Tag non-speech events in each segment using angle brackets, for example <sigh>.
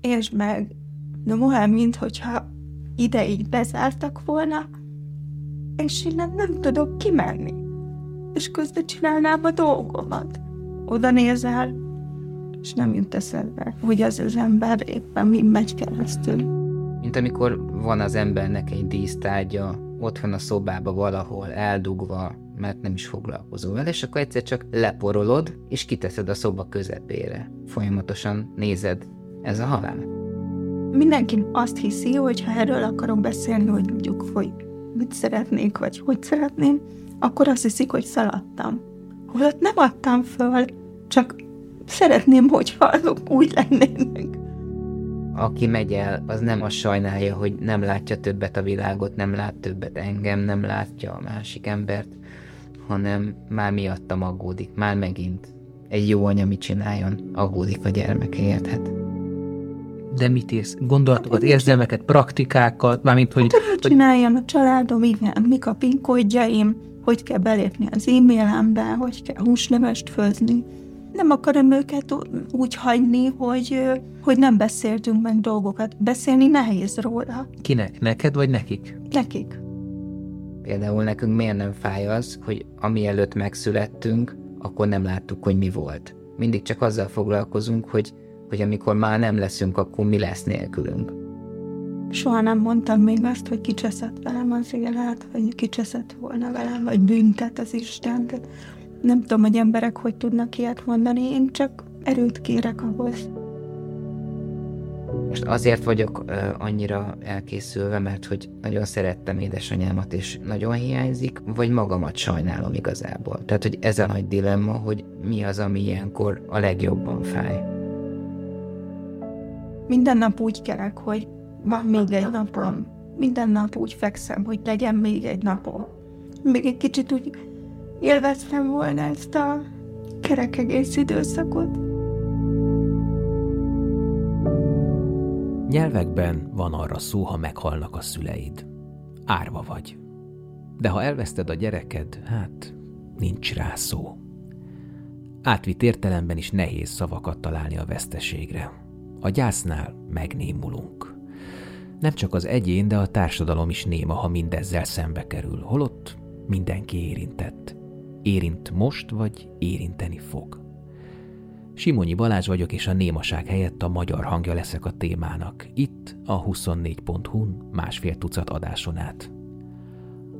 és meg, de olyan, mint hogyha ideig bezártak volna, és innen nem tudok kimenni. És közben csinálnám a dolgomat. Oda nézel, és nem jut eszedbe, hogy az az ember éppen mi megy keresztül. Mint amikor van az embernek egy dísztárgya, ott van a szobába valahol eldugva, mert nem is foglalkozol vele, és akkor egyszer csak leporolod, és kiteszed a szoba közepére. Folyamatosan nézed, ez a halál. Mindenki azt hiszi, hogy ha erről akarok beszélni, hogy mondjuk, hogy mit szeretnék, vagy hogy szeretném, akkor azt hiszik, hogy szaladtam. Holott nem adtam föl, csak szeretném, hogyha azok úgy lennének. Aki megy el, az nem azt sajnálja, hogy nem látja többet a világot, nem lát többet engem, nem látja a másik embert, hanem már miattam aggódik, már megint. Egy jó anya mit csináljon, aggódik a gyermekeért, hát. De mit érsz? Gondolatokat, érzelmeket, praktikákat, mármint, hogy... Hát, hogy csináljon a családom, igen, mik a pinkodjaim, hogy kell belépni az e-mailembe, hogy kell húslevest főzni. Nem akarom őket úgy hagyni, hogy, hogy nem beszéltünk meg dolgokat. Beszélni nehéz róla. Kinek? Neked vagy nekik? Nekik. Például nekünk miért nem fáj az, hogy ami előtt megszülettünk, akkor nem láttuk, hogy mi volt. Mindig csak azzal foglalkozunk, hogy, hogy amikor már nem leszünk, akkor mi lesz nélkülünk. Soha nem mondtam még azt, hogy kicseszett velem az élet, vagy kicseszett volna velem, vagy büntet az Isten. Nem tudom, hogy emberek hogy tudnak ilyet mondani, én csak erőt kérek ahhoz. Most azért vagyok uh, annyira elkészülve, mert hogy nagyon szerettem édesanyámat, és nagyon hiányzik, vagy magamat sajnálom igazából. Tehát, hogy ez a nagy dilemma, hogy mi az, ami ilyenkor a legjobban fáj. Minden nap úgy kerek, hogy van még egy napom. Minden nap úgy fekszem, hogy legyen még egy napom. Még egy kicsit úgy élveztem volna ezt a kerek egész időszakot. Nyelvekben van arra szó, ha meghalnak a szüleid. Árva vagy. De ha elveszted a gyereked, hát nincs rá szó. Átvitt értelemben is nehéz szavakat találni a veszteségre. A gyásznál megnémulunk. Nem csak az egyén, de a társadalom is néma, ha mindezzel szembe kerül, holott mindenki érintett. Érint most, vagy érinteni fog. Simonyi Balázs vagyok, és a némaság helyett a magyar hangja leszek a témának, itt a 24.hu-n másfél tucat adáson át.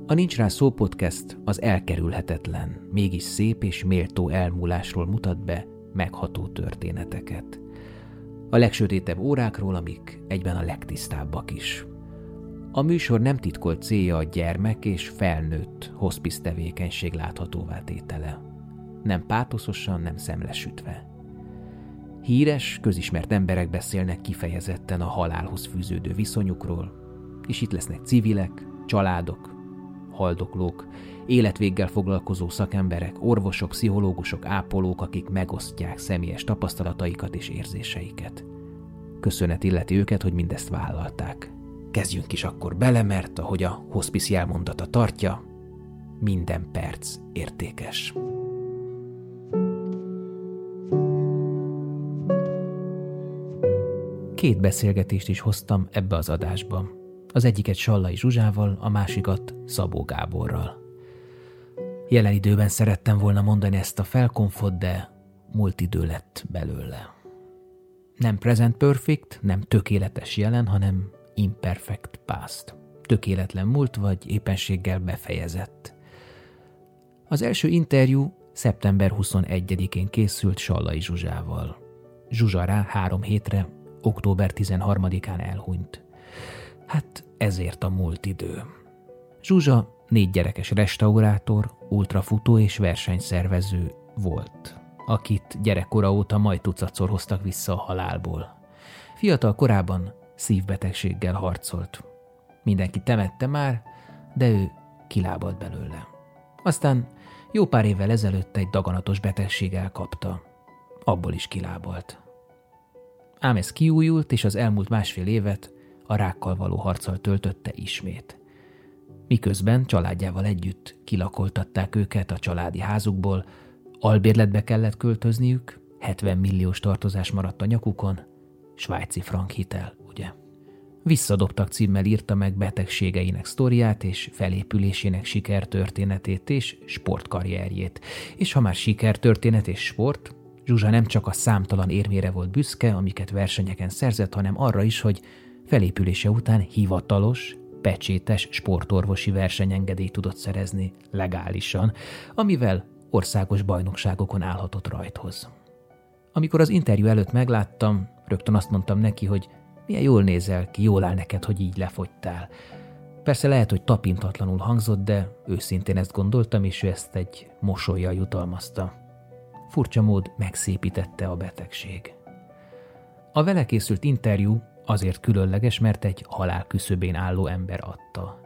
A Nincs Rá Szó podcast az elkerülhetetlen, mégis szép és méltó elmúlásról mutat be megható történeteket. A legsötétebb órákról, amik egyben a legtisztábbak is. A műsor nem titkolt célja a gyermek és felnőtt hospice tevékenység láthatóvá tétele. Nem pátoszosan, nem szemlesütve. Híres, közismert emberek beszélnek kifejezetten a halálhoz fűződő viszonyukról, és itt lesznek civilek, családok, haldoklók, életvéggel foglalkozó szakemberek, orvosok, pszichológusok, ápolók, akik megosztják személyes tapasztalataikat és érzéseiket. Köszönet illeti őket, hogy mindezt vállalták. Kezdjünk is akkor bele, mert ahogy a hospice jelmondata tartja, minden perc értékes. Két beszélgetést is hoztam ebbe az adásba. Az egyiket Sallai Zsuzsával, a másikat Szabó Gáborral. Jelen időben szerettem volna mondani ezt a felkonfot, de múlt idő lett belőle. Nem present perfect, nem tökéletes jelen, hanem imperfect past. Tökéletlen múlt vagy éppenséggel befejezett. Az első interjú szeptember 21-én készült Sallai Zsuzsával. Zsuzsa rá három hétre október 13-án elhunyt. Hát ezért a múlt idő. Zsuzsa négy gyerekes restaurátor, ultrafutó és versenyszervező volt, akit gyerekkora óta majd tucatszor hoztak vissza a halálból. Fiatal korában szívbetegséggel harcolt. Mindenki temette már, de ő kilábalt belőle. Aztán jó pár évvel ezelőtt egy daganatos betegség elkapta. Abból is kilábalt. Ám ez kiújult, és az elmúlt másfél évet a rákkal való harccal töltötte ismét. Miközben családjával együtt kilakoltatták őket a családi házukból, albérletbe kellett költözniük, 70 milliós tartozás maradt a nyakukon, svájci frank hitel, ugye? Visszadobtak címmel írta meg betegségeinek sztoriát és felépülésének sikertörténetét és sportkarrierjét. És ha már sikertörténet és sport, Zsuzsa nem csak a számtalan érmére volt büszke, amiket versenyeken szerzett, hanem arra is, hogy felépülése után hivatalos, pecsétes sportorvosi versenyengedélyt tudott szerezni legálisan, amivel országos bajnokságokon állhatott rajthoz. Amikor az interjú előtt megláttam, rögtön azt mondtam neki, hogy milyen jól nézel ki, jól áll neked, hogy így lefogytál. Persze lehet, hogy tapintatlanul hangzott, de őszintén ezt gondoltam, és ő ezt egy mosolyjal jutalmazta. Furcsa mód megszépítette a betegség. A vele készült interjú azért különleges, mert egy halál küszöbén álló ember adta,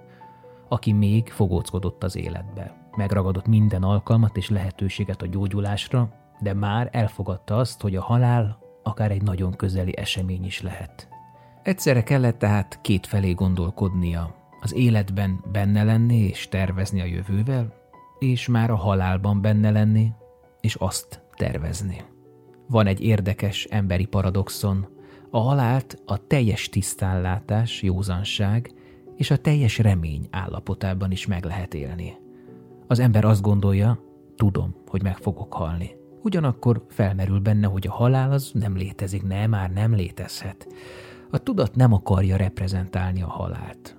aki még fogóckodott az életbe. Megragadott minden alkalmat és lehetőséget a gyógyulásra, de már elfogadta azt, hogy a halál akár egy nagyon közeli esemény is lehet. Egyszerre kellett tehát kétfelé gondolkodnia, az életben benne lenni és tervezni a jövővel, és már a halálban benne lenni és azt tervezni. Van egy érdekes emberi paradoxon, a halált a teljes tisztánlátás, józanság és a teljes remény állapotában is meg lehet élni. Az ember azt gondolja, tudom, hogy meg fogok halni. Ugyanakkor felmerül benne, hogy a halál az nem létezik, nem, már nem létezhet. A tudat nem akarja reprezentálni a halált.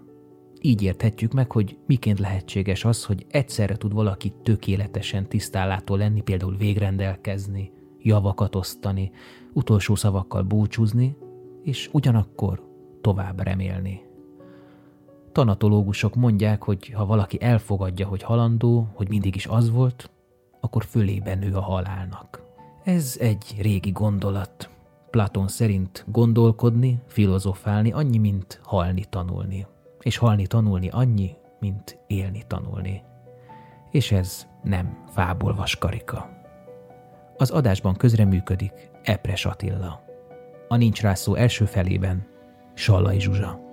Így érthetjük meg, hogy miként lehetséges az, hogy egyszerre tud valaki tökéletesen tisztállátó lenni, például végrendelkezni, javakat osztani, utolsó szavakkal búcsúzni, és ugyanakkor tovább remélni. Tanatológusok mondják, hogy ha valaki elfogadja, hogy halandó, hogy mindig is az volt, akkor fölében nő a halálnak. Ez egy régi gondolat. Platon szerint gondolkodni, filozofálni annyi, mint halni tanulni. És halni tanulni annyi, mint élni tanulni. És ez nem fából vaskarika. Az adásban közreműködik Epres Attila. A Nincs rá szó első felében Sallai Zsuzsa.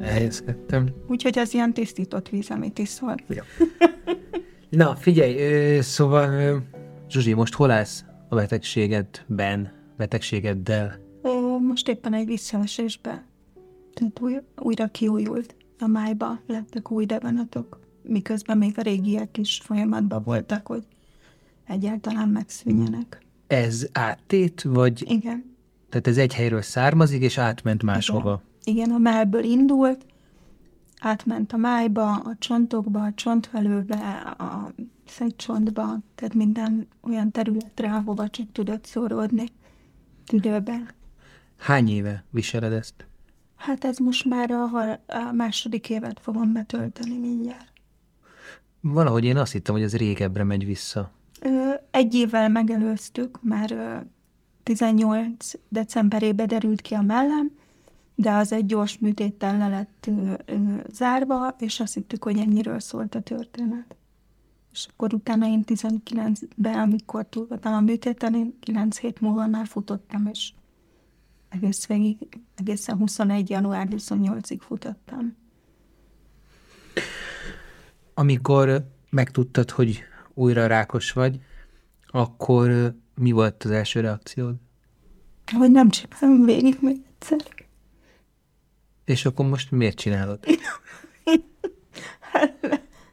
Elhelyezkedtem. Úgyhogy az ilyen tisztított víz, amit iszol. Ja. Na, figyelj, ö, szóval ö, Zsuzsi, most hol állsz a betegségedben, betegségeddel? Ó, most éppen egy visszaesésbe. Tehát új, újra kiújult a májba, lettek új devanatok, miközben még a régiek is folyamatban voltak, hogy egyáltalán megszűnjenek. Ez áttét, vagy Igen. tehát ez egy helyről származik, és átment máshova? Igen, a mellből indult, átment a májba, a csontokba, a csontvelőbe, a szegcsontba, tehát minden olyan területre, ahova csak tudott szóródni tüdőben. Hány éve viseled ezt? Hát ez most már a, a második évet fogom betölteni mindjárt. Valahogy én azt hittem, hogy ez régebbre megy vissza. Egy évvel megelőztük, már ö, 18 decemberébe derült ki a mellem, de az egy gyors műtéttel le lett zárva, és azt hittük, hogy ennyiről szólt a történet. És akkor utána én 19-ben, amikor túl voltam a műtéten, én 9 hét múlva már futottam, és egész végig, egészen 21. január 28-ig futottam. Amikor megtudtad, hogy újra rákos vagy, akkor mi volt az első reakciód? Hogy nem csinálom végig még egyszer. És akkor most miért csinálod? <laughs>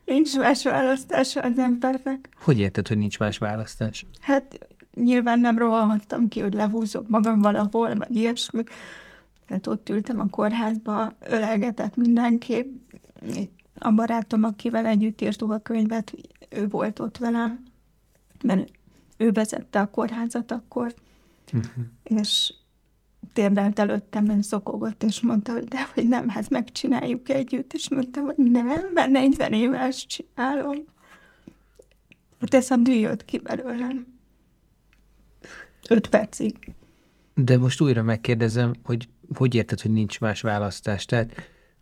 Nincs más választása az embernek. Hogy érted, hogy nincs más választás? Hát nyilván nem rohanhattam ki, hogy lehúzok magam valahol, vagy ilyesmi. Tehát ott ültem a kórházba, ölelgetett mindenki. A barátom, akivel együtt írtuk a könyvet, ő volt ott velem, mert ő vezette a kórházat akkor, és térdelt előttem, és zokogott, és mondta, hogy de, hogy nem, hát megcsináljuk együtt, és mondtam, hogy nem, mert 40 éve ezt csinálom. Hát ez a dű jött ki belőlem. Öt percig. De most újra megkérdezem, hogy hogy érted, hogy nincs más választás? Tehát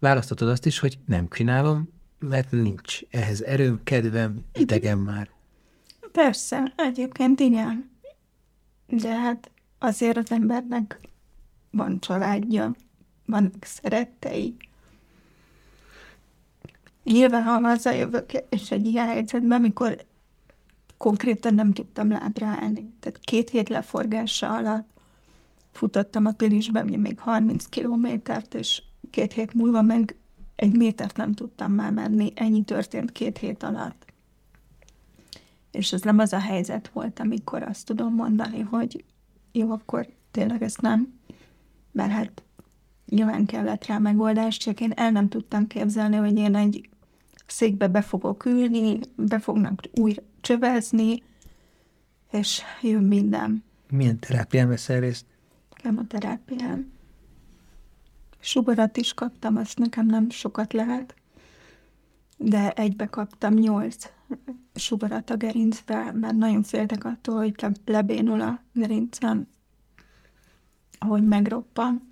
választhatod azt is, hogy nem csinálom, mert nincs ehhez erőm, kedvem, idegem már. Persze, egyébként igen. De hát azért az embernek van családja, vannak szerettei. Nyilván, ha hazajövök, és egy ilyen helyzetben, amikor konkrétan nem tudtam lábra állni. Tehát két hét leforgása alatt futottam a Pilisben még 30 kilométert, és két hét múlva meg egy métert nem tudtam már menni. Ennyi történt két hét alatt. És ez nem az a helyzet volt, amikor azt tudom mondani, hogy jó, akkor tényleg ezt nem, mert hát nyilván kellett rá megoldás, csak én el nem tudtam képzelni, hogy én egy székbe be fogok ülni, be fognak újra csövezni, és jön minden. Milyen terápián veszel részt? Kemoterápián. Sugarat is kaptam, azt nekem nem sokat lehet, de egybe kaptam nyolc sugarat a gerincbe, mert nagyon féltek attól, hogy lebénul a gerincem, ahogy megroppan.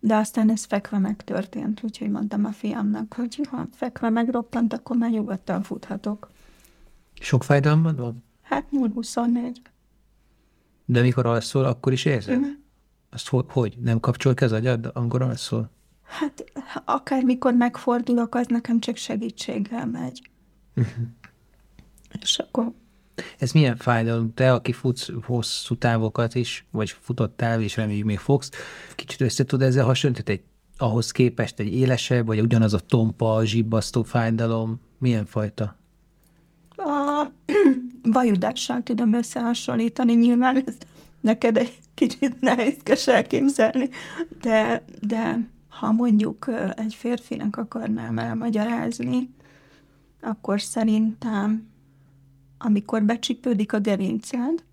De aztán ez fekve megtörtént, úgyhogy mondtam a fiamnak, hogy ha fekve megroppant, akkor már nyugodtan futhatok. Sok fájdalmad van? Hát 0-24. De mikor alszol, akkor is érzed? Mhm. Azt hogy, hogy? Nem kapcsol az agyad, amikor alszol? Hát akármikor megfordulok, az nekem csak segítséggel megy. És akkor Ez milyen fájdalom? Te, aki futsz hosszú távokat is, vagy futottál, és reméljük még fogsz, kicsit össze tud ezzel hasonlítani? Egy, ahhoz képest egy élesebb, vagy ugyanaz a tompa, zsibbasztó fájdalom? Milyen fajta? a <clears throat> vajudással tudom összehasonlítani, nyilván ez neked egy kicsit nehézkes elképzelni, de, de ha mondjuk egy férfinak akarnám elmagyarázni, akkor szerintem, amikor becsípődik a gerinced,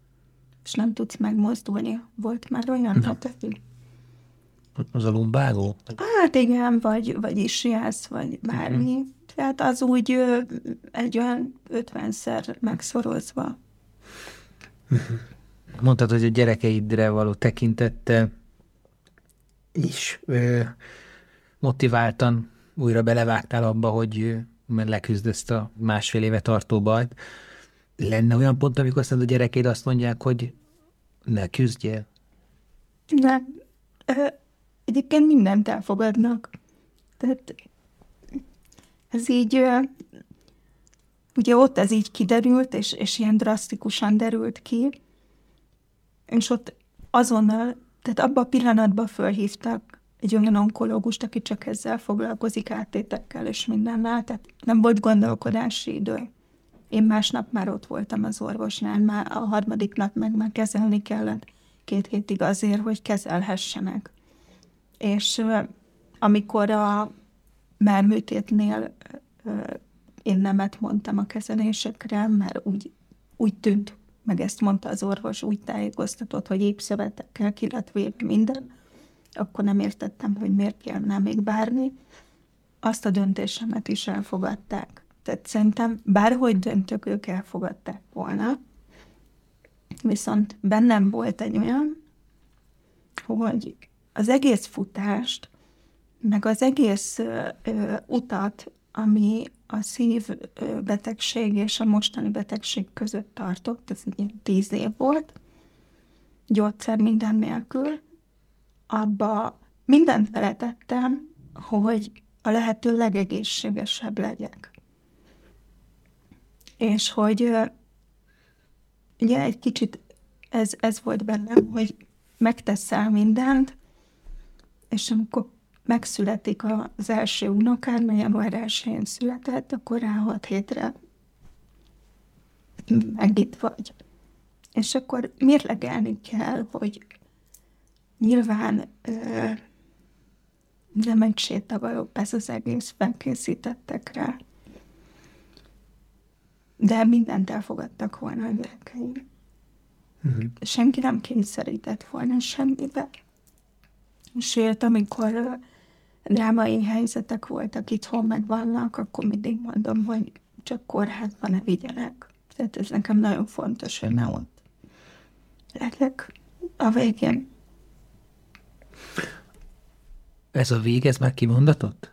és nem tudsz megmozdulni, volt már olyan Na. hetekig? Az a lumbágó? Hát igen, vagy, vagy isjász, vagy bármi. Mhm. Tehát az úgy egy olyan ötvenszer megszorozva. Mondtad, hogy a gyerekeidre való tekintettel is ö, motiváltan újra belevágtál abba, hogy ö, mert leküzd ezt a másfél éve tartó bajt. Lenne olyan pont, amikor aztán a gyerekeid azt mondják, hogy ne küzdjél? Nem. Ö, egyébként mindent elfogadnak. Tehát ez így, ö, ugye ott ez így kiderült, és, és ilyen drasztikusan derült ki, és ott azonnal, tehát abban a pillanatban fölhívtak egy olyan onkológust, aki csak ezzel foglalkozik, áttétekkel és mindennel, tehát nem volt gondolkodási idő. Én másnap már ott voltam az orvosnál, már a harmadik nap meg már kezelni kellett két hétig azért, hogy kezelhessenek. És amikor a merműtétnél ö, én nemet mondtam a kezelésekre, mert úgy, úgy tűnt, meg ezt mondta az orvos, úgy tájékoztatott, hogy épp szövetekkel ki lett minden, akkor nem értettem, hogy miért kellene még bármi. Azt a döntésemet is elfogadták. Tehát szerintem bárhogy döntök, ők elfogadták volna. Viszont bennem volt egy olyan, hogy az egész futást, meg az egész ö, utat, ami a szívbetegség és a mostani betegség között tartott, ez egy tíz év volt, gyógyszer minden nélkül, abba mindent beletettem, hogy a lehető legegészségesebb legyek. És hogy ugye egy kicsit ez, ez volt bennem, hogy megteszel mindent, és amikor megszületik az első unokád, mert január 1 született, akkor rá hat hétre meg itt vagy. És akkor mérlegelni kell, hogy nyilván ö, nem egy sétavajok ez az egész, felkészítettek rá. De mindent elfogadtak volna a gyerekeim. Senki nem kényszerített volna semmibe. Sőt, amikor drámai helyzetek voltak itthon, meg vannak, akkor mindig mondom, hogy csak kórházban ne vigyenek. Tehát ez nekem nagyon fontos, hogy ne ott legyek a végén. Ez a vég, ez már kimondatott?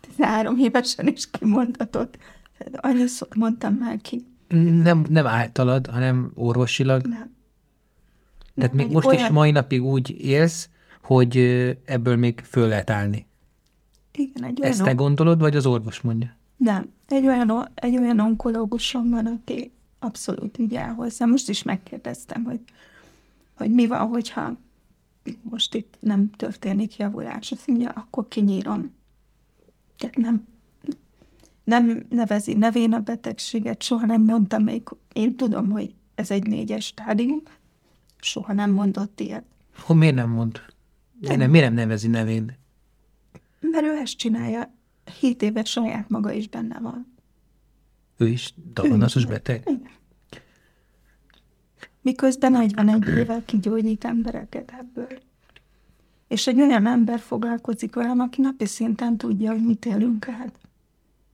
13 évesen is kimondhatott. Tehát annyiszor mondtam már ki. Nem, nem általad, hanem orvosilag. Nem. Tehát még Egy most is olyan- mai napig úgy élsz, hogy ebből még föl lehet állni. Igen, egy olyan Ezt te gondolod, vagy az orvos mondja? Nem. Egy olyan, egy olyan onkológusom van, aki abszolút ügyel hozzá. Most is megkérdeztem, hogy, hogy mi van, hogyha most itt nem történik javulás. Azt mondja, akkor kinyírom. Tehát nem, nem nevezi nevén a betegséget, soha nem mondta még. Én tudom, hogy ez egy négyes stádium, soha nem mondott ilyet. Hogy miért nem mond? Miért nem, miért nem nevezi nevén? Mert ő ezt csinálja, hét éve saját maga is benne van. Ő is daganatos beteg? Igen. Miközben 41 évvel kigyógyít embereket ebből. És egy olyan ember foglalkozik velem, aki napi szinten tudja, hogy mit élünk át.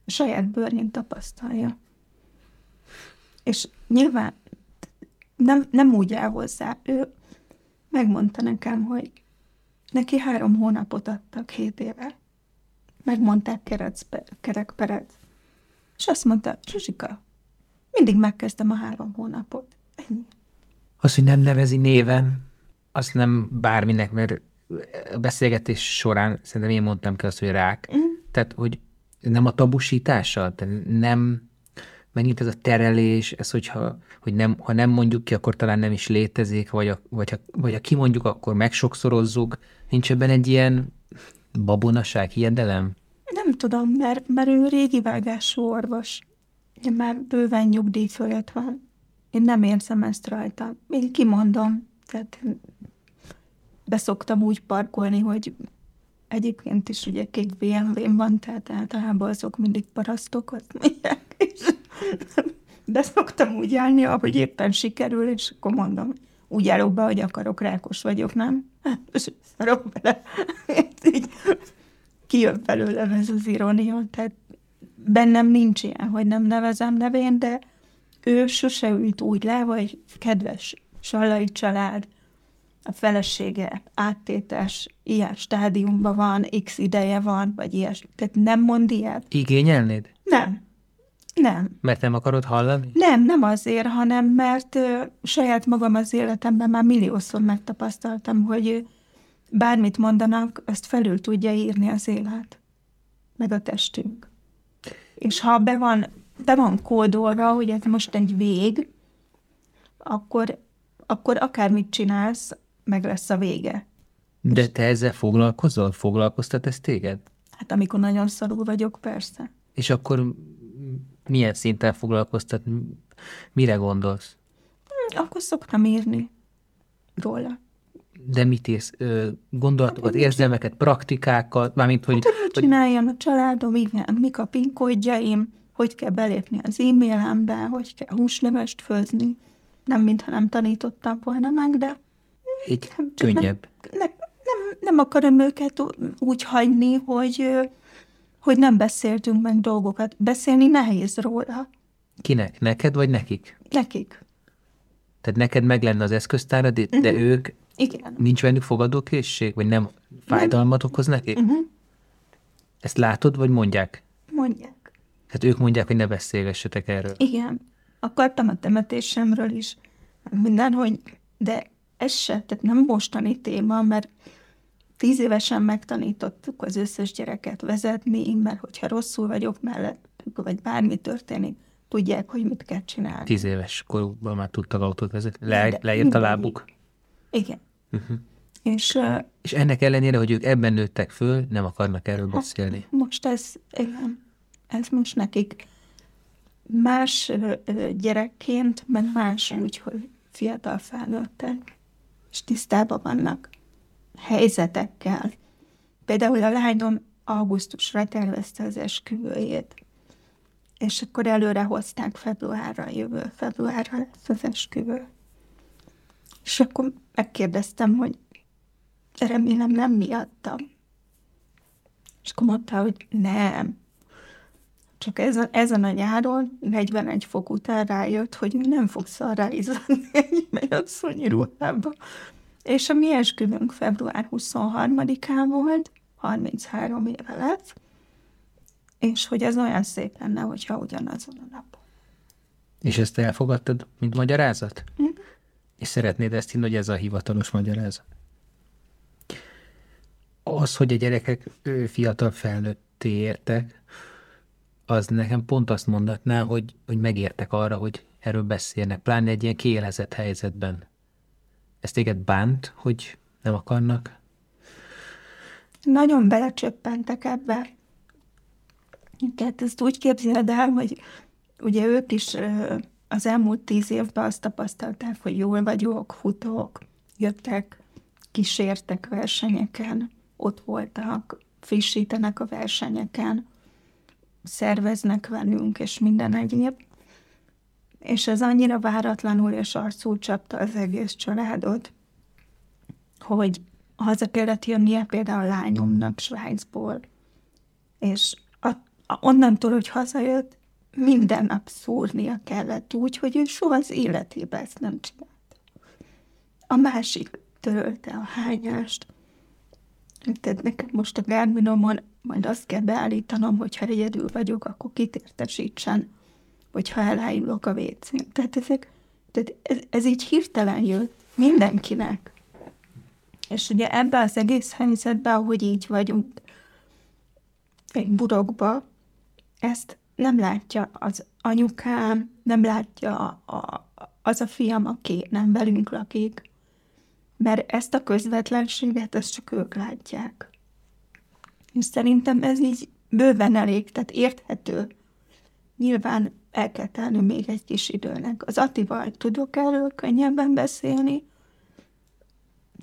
A saját bőrén tapasztalja. És nyilván nem, nem úgy áll hozzá. Ő megmondta nekem, hogy neki három hónapot adtak hét éve. Megmondták kerekperec. És azt mondta, Zsuzsika, mindig megkezdtem a három hónapot. Ennyi. Az, hogy nem nevezi néven, azt nem bárminek, mert a beszélgetés során szerintem én mondtam ki azt, hogy rák. Mm. Tehát, hogy nem a tabusítása, tehát nem, megint ez a terelés, ez, hogyha, hogy nem, ha nem mondjuk ki, akkor talán nem is létezik, vagy, a, vagy, ha, vagy ha kimondjuk, akkor megsokszorozzuk. Nincs ebben egy ilyen babonaság, hiedelem? Nem tudom, mert, mert ő régi vágású orvos. Már bőven nyugdíj fölött van. Én nem érzem ezt rajta. Én kimondom. Tehát beszoktam úgy parkolni, hogy egyébként is ugye két BMW-m van, tehát általában azok mindig parasztok, azt mondják, és de szoktam úgy állni, ahogy éppen sikerül, és akkor mondom, úgy állok be, hogy akarok, rákos vagyok, nem? Hát, és szarok bele. Így kijön belőlem ez az irónia, tehát bennem nincs ilyen, hogy nem nevezem nevén, de ő sose ült úgy le, hogy kedves Sallai család, a felesége áttétes, ilyen stádiumban van, x ideje van, vagy ilyesmi. Tehát nem mond ilyet? Igényelnéd? Nem. Nem. Mert nem akarod hallani? Nem, nem azért, hanem mert ö, saját magam az életemben már milliószor megtapasztaltam, hogy ö, bármit mondanak, azt felül tudja írni az élet, meg a testünk. És ha be van, be van kódolva, hogy ez most egy vég, akkor, akkor akármit csinálsz, meg lesz a vége. De te ezzel foglalkozol? Foglalkoztat ez téged? Hát amikor nagyon szarul vagyok, persze. És akkor milyen szinten foglalkoztat? Mire gondolsz? Hm, Akkor szoktam írni róla. De mit írsz? Gondolatokat, érzelmeket, praktikákat, mármint, hogy, Hát, hogy hogy csináljon a családom, igen, mik a PIN kódjaim, hogy kell belépni az e-mailembe, hogy kell húslevest főzni. Nem, mintha nem tanítottam volna meg, de nem, csak könnyebb. Nem, nem, nem, akarom őket úgy hagyni, hogy, hogy nem beszéltünk meg dolgokat. Beszélni nehéz róla. Kinek? Neked vagy nekik? Nekik. Tehát neked meg lenne az eszköztárad, de de ők, Igen. nincs bennük fogadókészség, vagy nem fájdalmat okoz nekik? Uh-huh. Ezt látod, vagy mondják? Mondják. Hát ők mondják, hogy ne beszélgessetek erről. Igen. Akartam a temetésemről is minden, hogy de ez se, tehát nem mostani téma, mert tíz évesen megtanítottuk az összes gyereket vezetni, mert hogyha rosszul vagyok mellettük, vagy bármi történik, tudják, hogy mit kell csinálni. Tíz éves korukban már tudtak autót vezetni. Le, leért a lábuk. Igen. Uh-huh. És És ennek ellenére, hogy ők ebben nőttek föl, nem akarnak erről Hát, beszélni. most ez, igen, ez most nekik más gyerekként, meg más úgy, hogy fiatal felnőttek, és tisztában vannak helyzetekkel. Például a lányom augusztusra tervezte az esküvőjét, és akkor előre hozták februárra, jövő februárra lesz az esküvő. És akkor megkérdeztem, hogy remélem nem miattam. És akkor mondta, hogy nem. Csak ezen, ezen a nyáron 41 fok után rájött, hogy nem fog szarrá izzadni egy mennyasszonyi ruhába. És a mi esküvünk február 23-án volt, 33 éve lesz, és hogy ez olyan szép lenne, hogyha ugyanazon a napon. És ezt elfogadtad, mint magyarázat? Mhm. És szeretnéd ezt hinni, hogy ez a hivatalos magyarázat? Az, hogy a gyerekek fiatal felnőtté értek, az nekem pont azt mondatná, hogy, hogy megértek arra, hogy erről beszélnek, pláne egy ilyen kiélezett helyzetben. Ez téged bánt, hogy nem akarnak? Nagyon belecsöppentek ebbe. Tehát ezt úgy képzeled el, hogy ugye ők is az elmúlt tíz évben azt tapasztalták, hogy jól vagyok, futok, jöttek, kísértek versenyeken, ott voltak, frissítenek a versenyeken, szerveznek velünk, és minden egyéb. És ez annyira váratlanul és arcul csapta az egész családot, hogy haza kellett jönnie például a lányomnak Svájcból. És a, a, onnantól, hogy hazajött, minden nap szúrnia kellett úgy, hogy ő soha az életében ezt nem csinált. A másik törölte a hányást. Tehát nekem most a Garminomon majd azt kell beállítanom, hogy ha egyedül vagyok, akkor kitértesítsen, hogyha elállok a vécén. Tehát, ezek, tehát ez, ez így hirtelen jött mindenkinek. És ugye ebben az egész helyzetben, ahogy így vagyunk egy burokba, ezt nem látja az anyukám, nem látja a, a, az a fiam, aki nem velünk lakik, mert ezt a közvetlenséget, ezt csak ők látják. És szerintem ez így bőven elég, tehát érthető. Nyilván el kell tenni még egy kis időnek. Az Atival tudok erről könnyebben beszélni,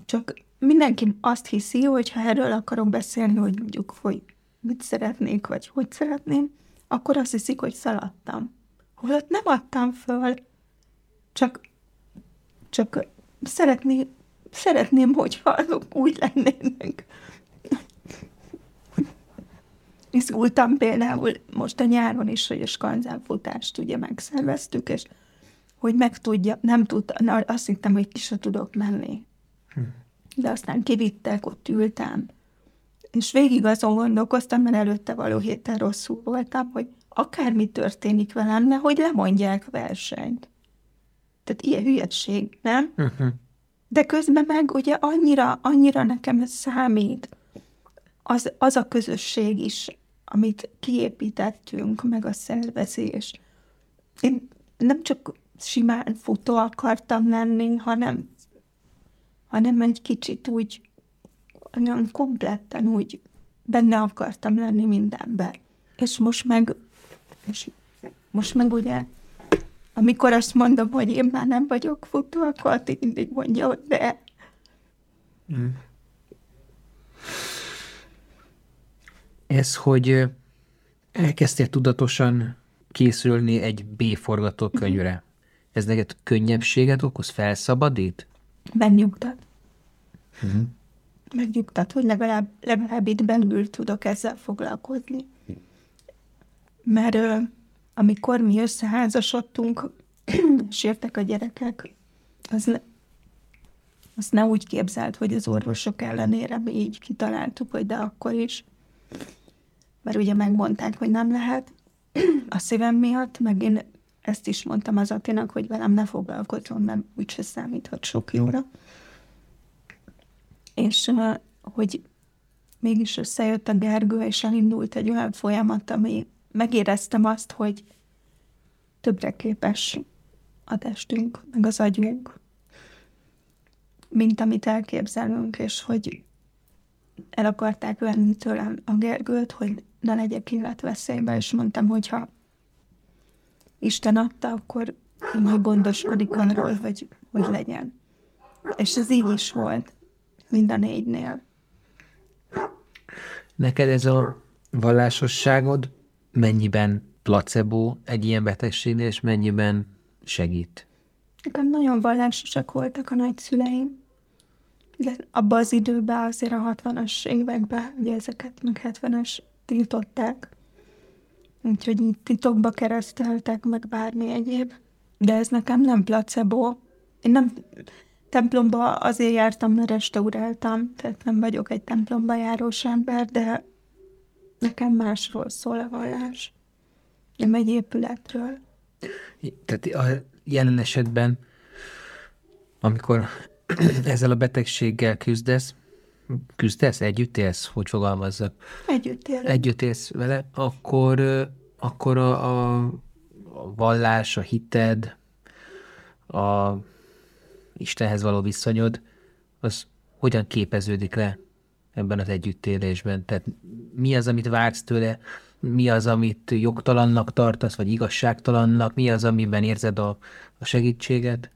csak mindenki azt hiszi, hogy ha erről akarok beszélni, hogy mondjuk, hogy mit szeretnék, vagy hogy szeretném, akkor azt hiszik, hogy szaladtam. Holott nem adtam föl, csak, csak szeretné, szeretném, hogyha azok úgy lennének. Izgultam például most a nyáron is, hogy a skanzánfutást ugye megszerveztük, és hogy meg tudja, nem tudta, na, azt hittem, hogy ki se tudok menni. De aztán kivittek, ott ültem, és végig azon gondolkoztam, mert előtte való héten rosszul voltam, hogy akármi történik velem, nehogy lemondják versenyt. Tehát ilyen hülyeség, nem? Uh-huh. De közben meg ugye annyira, annyira nekem ez számít, az, az a közösség is, amit kiépítettünk, meg a szervezés. Én nem csak simán futó akartam lenni, hanem, hanem egy kicsit úgy olyan kompletten úgy benne akartam lenni mindenben. És most meg, és most meg ugye, amikor azt mondom, hogy én már nem vagyok futó, akkor mindig mondja, hogy de. Mm. Ez, hogy elkezdtél tudatosan készülni egy B forgatókönyvre, mm. ez neked könnyebbséget okoz, felszabadít? Megnyugtat. Mm megnyugtat, hogy legalább, legalább itt belül tudok ezzel foglalkozni. Mert amikor mi összeházasodtunk, <clears throat> és értek a gyerekek, az ne, azt ne úgy képzelt, hogy az orvosok ellenére mi így kitaláltuk, hogy de akkor is. Mert ugye megmondták, hogy nem lehet. A szívem miatt, meg én ezt is mondtam az Atinak, hogy velem ne foglalkozom, mert úgyse számíthat sok jóra. És hogy mégis összejött a Gergő, és elindult egy olyan folyamat, ami megéreztem azt, hogy többre képes a testünk, meg az agyunk, mint amit elképzelünk, és hogy el akarták venni tőlem a Gergőt, hogy ne legyek életveszélybe, és mondtam, hogy ha Isten adta, akkor majd gondoskodik arról, hogy, hogy legyen. És ez így is volt mind a négynél. Neked ez a vallásosságod mennyiben placebo egy ilyen betegségnél, és mennyiben segít? Nekem nagyon vallásosak voltak a nagyszüleim. De abban az időben, azért a 60-as években, ugye ezeket meg 70-es tiltották. Úgyhogy így titokba kereszteltek, meg bármi egyéb. De ez nekem nem placebo. Én nem, templomba azért jártam, mert restauráltam, tehát nem vagyok egy templomba járós ember, de nekem másról szól a vallás. Nem egy épületről. Tehát a jelen esetben, amikor <clears throat> ezzel a betegséggel küzdesz, küzdesz, együtt élsz, hogy fogalmazzak? Együtt élsz. Együtt élsz vele, akkor akkor a, a, a vallás, a hited, a Istenhez való viszonyod, az hogyan képeződik le ebben az együttélésben? Tehát mi az, amit vársz tőle, mi az, amit jogtalannak tartasz, vagy igazságtalannak, mi az, amiben érzed a, a segítséget?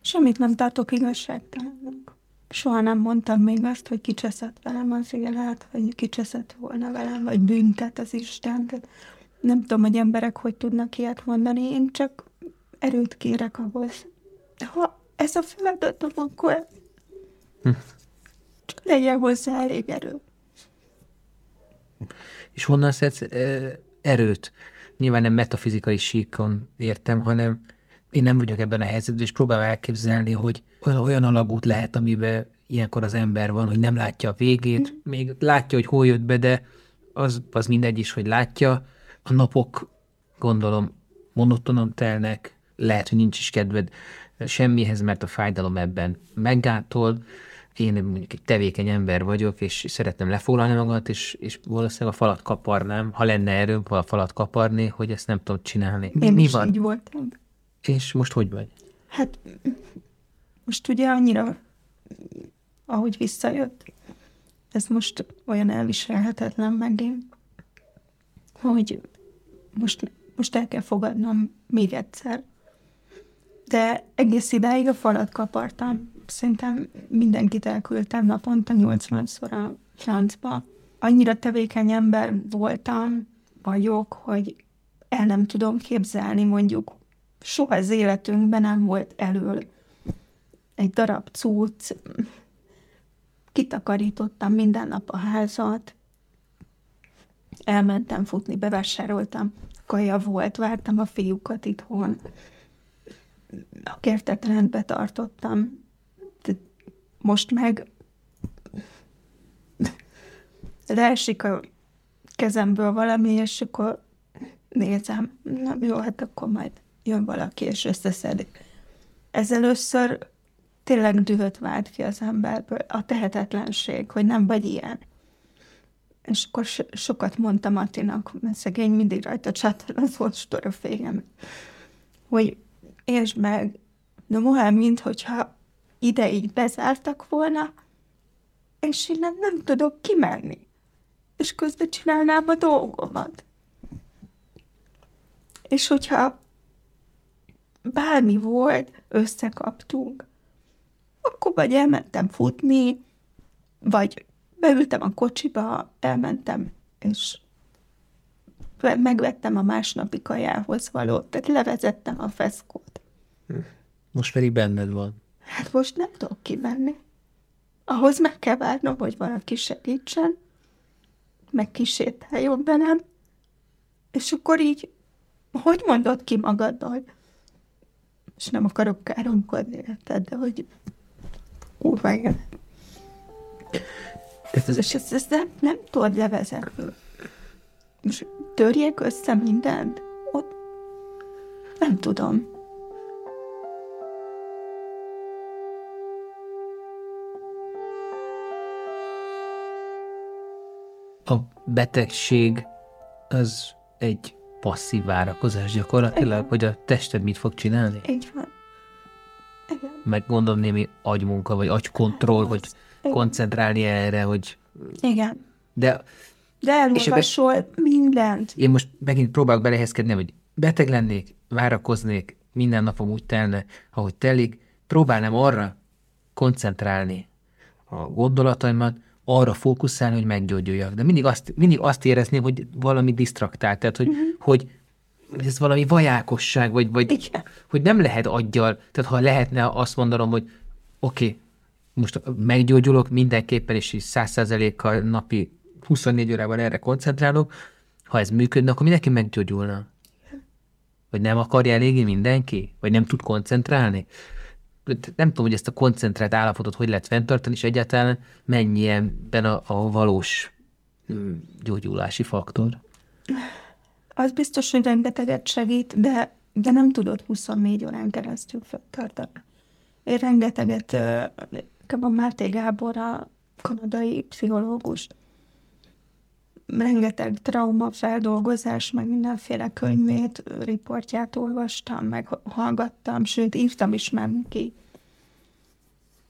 Semmit nem tartok igazságtalannak. Soha nem mondtam még azt, hogy kicseszett velem az élet, vagy kicseszett volna velem, vagy büntet az Isten. Tehát nem tudom, hogy emberek hogy tudnak ilyet mondani, én csak erőt kérek ahhoz. Ha ez a feladatom, akkor hm. csak legyen hozzá elég erő. És honnan szedsz erőt? Nyilván nem metafizikai síkon értem, hanem én nem vagyok ebben a helyzetben, és próbálom elképzelni, hogy olyan, olyan alagút lehet, amiben ilyenkor az ember van, hogy nem látja a végét, mm. még látja, hogy hol jött be, de az, az mindegy is, hogy látja. A napok, gondolom, monotonan telnek, lehet, hogy nincs is kedved semmihez, mert a fájdalom ebben meggátol. Én mondjuk egy tevékeny ember vagyok, és szeretném lefoglalni magamat, és, és valószínűleg a falat kaparnám, ha lenne erőm a falat kaparni, hogy ezt nem tudom csinálni. Én Mi is van? így voltam. És most hogy vagy? Hát most ugye annyira, ahogy visszajött, ez most olyan elviselhetetlen megint, hogy most, most el kell fogadnom még egyszer. De egész idáig a falat kapartam. Szerintem mindenkit elküldtem naponta 80-szor a francba. Annyira tevékeny ember voltam, vagyok, hogy el nem tudom képzelni mondjuk soha az életünkben nem volt elől egy darab cucc, kitakarítottam minden nap a házat, elmentem futni, bevásároltam, kaja volt, vártam a fiúkat itthon, a kertet rendbe tartottam. Most meg leesik a kezemből valami, és akkor nézem, na jó, hát akkor majd jön valaki és összeszedik. Ez először tényleg dühöt vált ki az emberből, a tehetetlenség, hogy nem vagy ilyen. És akkor so- sokat mondtam Atinak, mert szegény mindig rajta az volt storofégem, hogy és meg, de mohán, mint hogyha ide így bezártak volna, és én nem, nem tudok kimenni. És közben csinálnám a dolgomat. És hogyha bármi volt, összekaptunk. Akkor vagy elmentem futni, vagy beültem a kocsiba, elmentem, és megvettem a másnapi kajához valót, tehát levezettem a feszkót. Most pedig benned van. Hát most nem tudok kimenni. Ahhoz meg kell várnom, hogy valaki segítsen, meg kisétáljon velem, és akkor így, hogy mondod ki magaddal? és nem akarok káromkodni, érted, de hogy kurva igen. Ez, és ezt, ezt nem, nem tudod levezetni. Most törjek össze mindent? Ott nem tudom. A betegség az egy passzív várakozás gyakorlatilag, Igen. hogy a tested mit fog csinálni? Így van. Meg gondolom némi agymunka, vagy agykontroll, Igen. koncentrálni erre, hogy... Igen. De... De elolvasol be... mindent. Én most megint próbálok belehezkedni, hogy beteg lennék, várakoznék, minden napom úgy telne, ahogy telik, próbálnám arra koncentrálni a gondolataimat, arra fókuszálni, hogy meggyógyuljak. De mindig azt, mindig azt érezném, hogy valami disztraktált, tehát hogy, uh-huh. hogy ez valami vajákosság, vagy, vagy hogy nem lehet aggyal, tehát ha lehetne azt mondanom, hogy oké, okay, most meggyógyulok mindenképpen, és is száz százalékkal napi 24 órában erre koncentrálok, ha ez működne, akkor mindenki meggyógyulna. Vagy nem akarja eléggé mindenki? Vagy nem tud koncentrálni? nem tudom, hogy ezt a koncentrált állapotot hogy lehet fenntartani, és egyáltalán mennyi ebben a, a valós gyógyulási faktor? Az biztos, hogy rengeteget segít, de, de nem tudod 24 órán keresztül fenntartani. Én rengeteget, a Máté Gábor, a kanadai pszichológus, rengeteg trauma feldolgozás, meg mindenféle könyvét, riportját olvastam, meg hallgattam, sőt, írtam is már ki.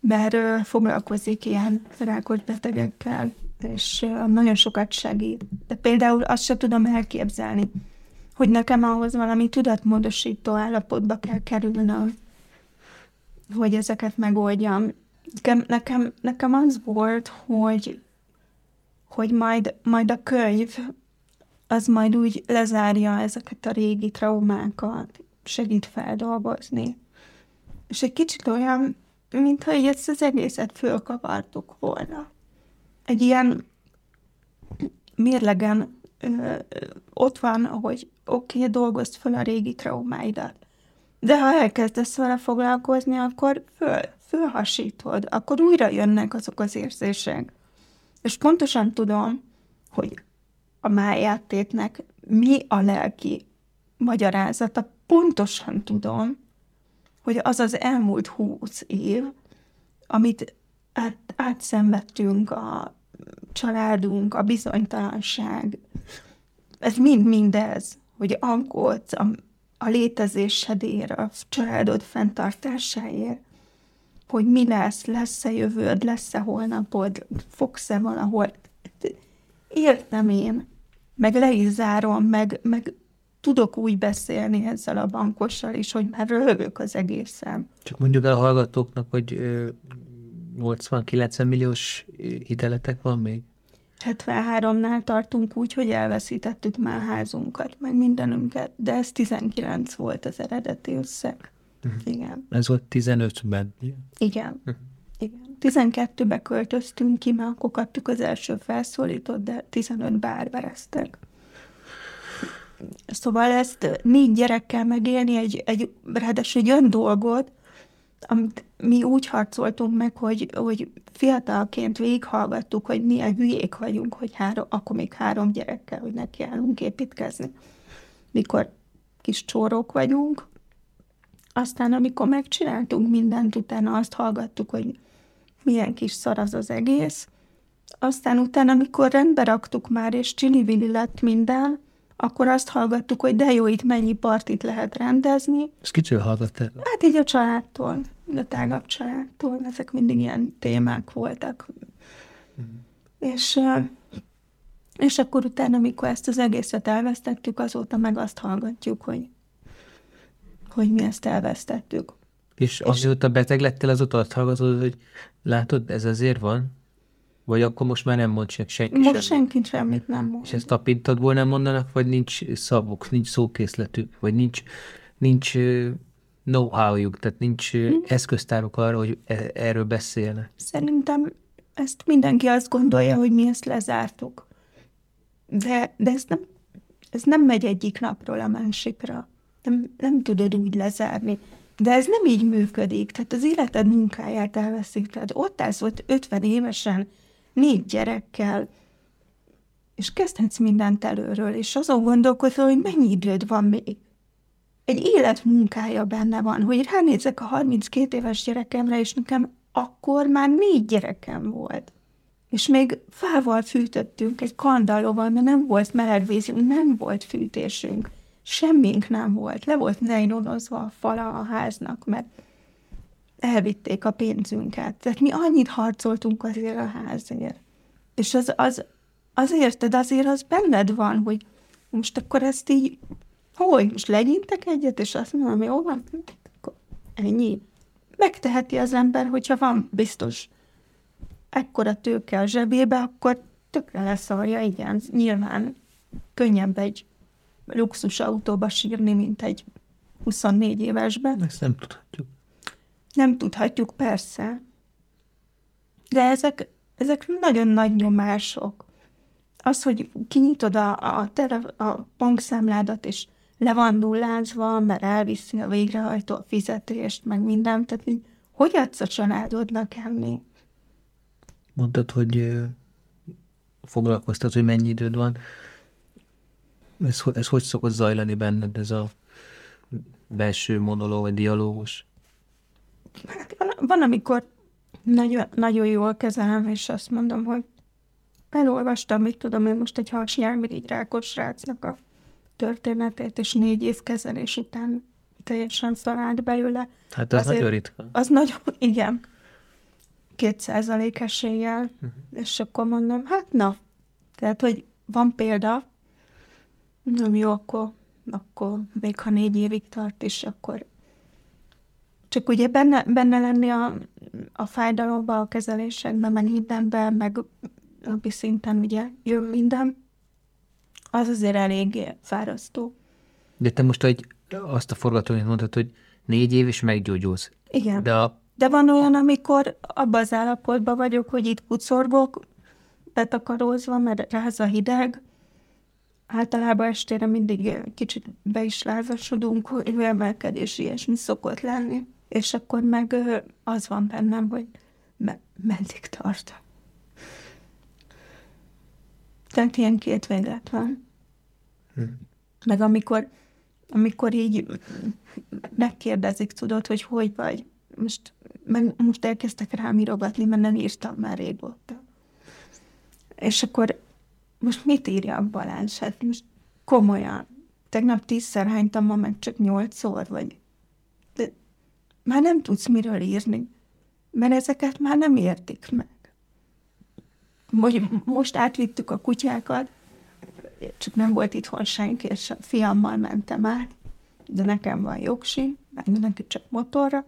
Mert ö, foglalkozik ilyen rákos betegekkel, és nagyon sokat segít. De például azt sem tudom elképzelni, hogy nekem ahhoz valami tudatmódosító állapotba kell kerülnöm, hogy ezeket megoldjam. Nekem, nekem, nekem az volt, hogy, hogy majd, majd a könyv az majd úgy lezárja ezeket a régi traumákat, segít feldolgozni. És egy kicsit olyan, mintha így ezt az egészet fölkavartuk volna. Egy ilyen mérlegen ö, ott van, hogy oké, okay, dolgozd fel a régi traumáidat. De ha elkezdesz vele foglalkozni, akkor föl, fölhasítod, akkor újra jönnek azok az érzések. És pontosan tudom, hogy a májátéknek mi a lelki magyarázata. Pontosan tudom, hogy az az elmúlt húsz év, amit át, átszenvedtünk a családunk, a bizonytalanság, ez mind mindez, hogy aggódsz a, a létezésedért, a családod fenntartásáért, hogy mi lesz, lesz-e jövőd, lesz-e holnapod, fogsz-e valahol. Értem én, meg le is zárom, meg, meg tudok úgy beszélni ezzel a bankossal is, hogy már röhögök az egészen. Csak mondjuk el hallgatóknak, hogy 80-90 milliós hiteletek van még? 73-nál tartunk úgy, hogy elveszítettük már házunkat, meg mindenünket, de ez 19 volt az eredeti összeg. Uh-huh. Igen. Ez volt 15-ben. Igen. Uh-huh. Igen. 12-be költöztünk ki, mert akkor kaptuk az első felszólítót, de 15-be árvereztek. Szóval ezt négy gyerekkel megélni, egy, egy, ráadásul egy olyan dolgot, amit mi úgy harcoltunk meg, hogy, hogy fiatalként végighallgattuk, hogy milyen hülyék vagyunk, hogy három, akkor még három gyerekkel, hogy nekiállunk építkezni. Mikor kis csórók vagyunk, aztán amikor megcsináltunk mindent, utána azt hallgattuk, hogy milyen kis szar az az egész. Aztán utána, amikor rendbe raktuk már, és csili lett minden, akkor azt hallgattuk, hogy de jó, itt mennyi partit lehet rendezni. Ezt kicsől hallgattál? Hát így a családtól, a tágabb családtól, ezek mindig ilyen témák voltak. Mm. És, és akkor utána, amikor ezt az egészet elvesztettük, azóta meg azt hallgatjuk, hogy, hogy mi ezt elvesztettük. És, és azóta beteg lettél, azóta azt hallgatod, hogy látod, ez azért van? Vagy akkor most már nem mond senki Most semmit. senki semmit nem mond. És ezt tapintadból nem mondanak, vagy nincs szavuk, nincs szókészletük, vagy nincs, nincs know-howjuk, tehát nincs hm. eszköztáruk arra, hogy e- erről beszélne. Szerintem ezt mindenki azt gondolja, hogy mi ezt lezártuk. De, de ez, nem, ez nem megy egyik napról a másikra. Nem, nem tudod úgy lezárni. De ez nem így működik. Tehát az életed munkáját elveszíted. Ott állsz volt 50 évesen, négy gyerekkel, és kezdhetsz mindent előről, és azon gondolkozol, hogy mennyi időd van még. Egy élet munkája benne van, hogy ránézek a 32 éves gyerekemre, és nekem akkor már négy gyerekem volt. És még fával fűtöttünk egy kandallóval, mert nem volt melegvízünk, nem volt fűtésünk. Semmink nem volt. Le volt nejlonozva a fala a háznak, mert elvitték a pénzünket. Tehát mi annyit harcoltunk azért a házért. És az, az, az érted, azért az benned van, hogy most akkor ezt így, hogy most legyintek egyet, és azt mondom, jó van, akkor ennyi. Megteheti az ember, hogyha van biztos ekkora tőke a zsebébe, akkor tökre leszarja, igen, nyilván könnyebb egy luxus autóba sírni, mint egy 24 évesben. Ezt nem tudhatjuk. Nem tudhatjuk, persze. De ezek, ezek nagyon nagy nyomások. Az, hogy kinyitod a, a, tele, a bankszámládat, és le van nullázva, mert elviszi a végrehajtó a fizetést, meg mindent, tehát hogy, hogy adsz a családodnak enni? Mondtad, hogy foglalkoztat, hogy mennyi időd van. Ez, ez hogy szokott zajlani benned, ez a belső monológ, vagy dialógus? Hát van, van, amikor nagyon, nagyon jól kezelem, és azt mondom, hogy elolvastam, mit tudom én most egy hasnyálmirigy rákos srácnak a történetét, és négy év kezelés után teljesen szalált belőle. Hát az Azért- nagyon ritka. Az nagyon, igen, két százalék eséllyel, uh-huh. és akkor mondom, hát na, tehát, hogy van példa, nem jó, akkor, akkor még ha négy évig tart is, akkor csak ugye benne, benne lenni a, a fájdalomba, a kezelésekben, meg mindenben, meg napi szinten ugye jön minden, az azért eléggé fárasztó. De te most egy, azt a forgatónyt mondtad, hogy négy év is meggyógyulsz. Igen. De a, De van olyan, amikor abban az állapotban vagyok, hogy itt kucorgok, betakarózva, mert ráz a hideg. Általában estére mindig kicsit be is lázasodunk, hogy emelkedés ilyesmi szokott lenni. És akkor meg az van bennem, hogy me- meddig tart. Tehát ilyen két véglet van. Meg amikor, amikor így megkérdezik, tudod, hogy hogy vagy. Most, meg most elkezdtek rám írogatni, mert nem írtam már régóta. És akkor most mit írjak Balázs? Hát most komolyan. Tegnap tízszer hánytam, ma meg csak nyolcszor, vagy... De már nem tudsz miről írni, mert ezeket már nem értik meg. Most, most átvittük a kutyákat, csak nem volt itthon senki, és a fiammal mentem át, de nekem van jogsi, meg neki csak motorra.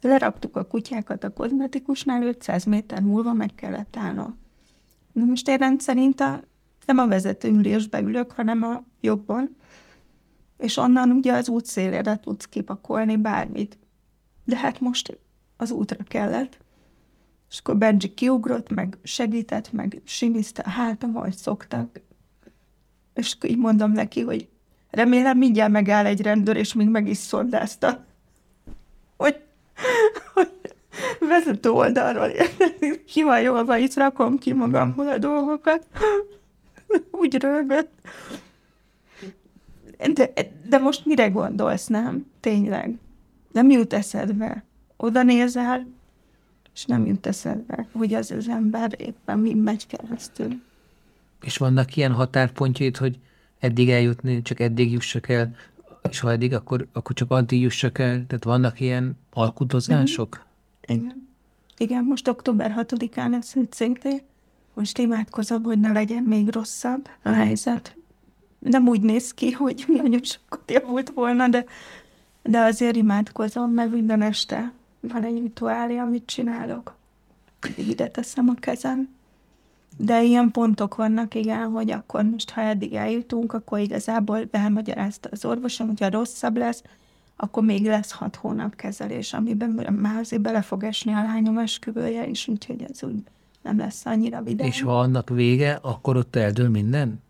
Leraktuk a kutyákat a kozmetikusnál, 500 méter múlva meg kellett állnom. Na most én rendszerint a, nem a vezetőülésbe ülök, hanem a jobbon, és onnan ugye az út szélére tudsz kipakolni bármit. De hát most az útra kellett. És akkor Benji kiugrott, meg segített, meg simizte a hátam, ahogy szoktak. És akkor így mondom neki, hogy remélem mindjárt megáll egy rendőr, és még meg is szondázta. Hogy, hogy vezető oldalról ki van jól, itt rakom ki magamból a dolgokat. Úgy rögött. De, de most mire gondolsz, nem? Tényleg. Nem jut eszedbe. Oda nézel, és nem jut eszedbe, hogy az az ember éppen mi megy keresztül. és vannak ilyen határpontjaid, hogy eddig eljutni, csak eddig jussak el, és ha eddig, akkor, akkor csak addig jussak el. Tehát vannak ilyen alkudozások? Igen. Igen, most október 6-án lesz egy CT. Most imádkozom, hogy ne legyen még rosszabb a helyzet. Nem úgy néz ki, hogy nagyon sokat javult volna, de, de azért imádkozom, mert minden este van egy rituálé, amit csinálok. Ide teszem a kezem. De ilyen pontok vannak, igen, hogy akkor most, ha eddig eljutunk, akkor igazából elmagyarázta az orvosom, hogyha rosszabb lesz, akkor még lesz hat hónap kezelés, amiben már azért bele fog esni a lányom esküvője is, úgyhogy ez úgy nem lesz annyira vidám. És ha annak vége, akkor ott eldől minden?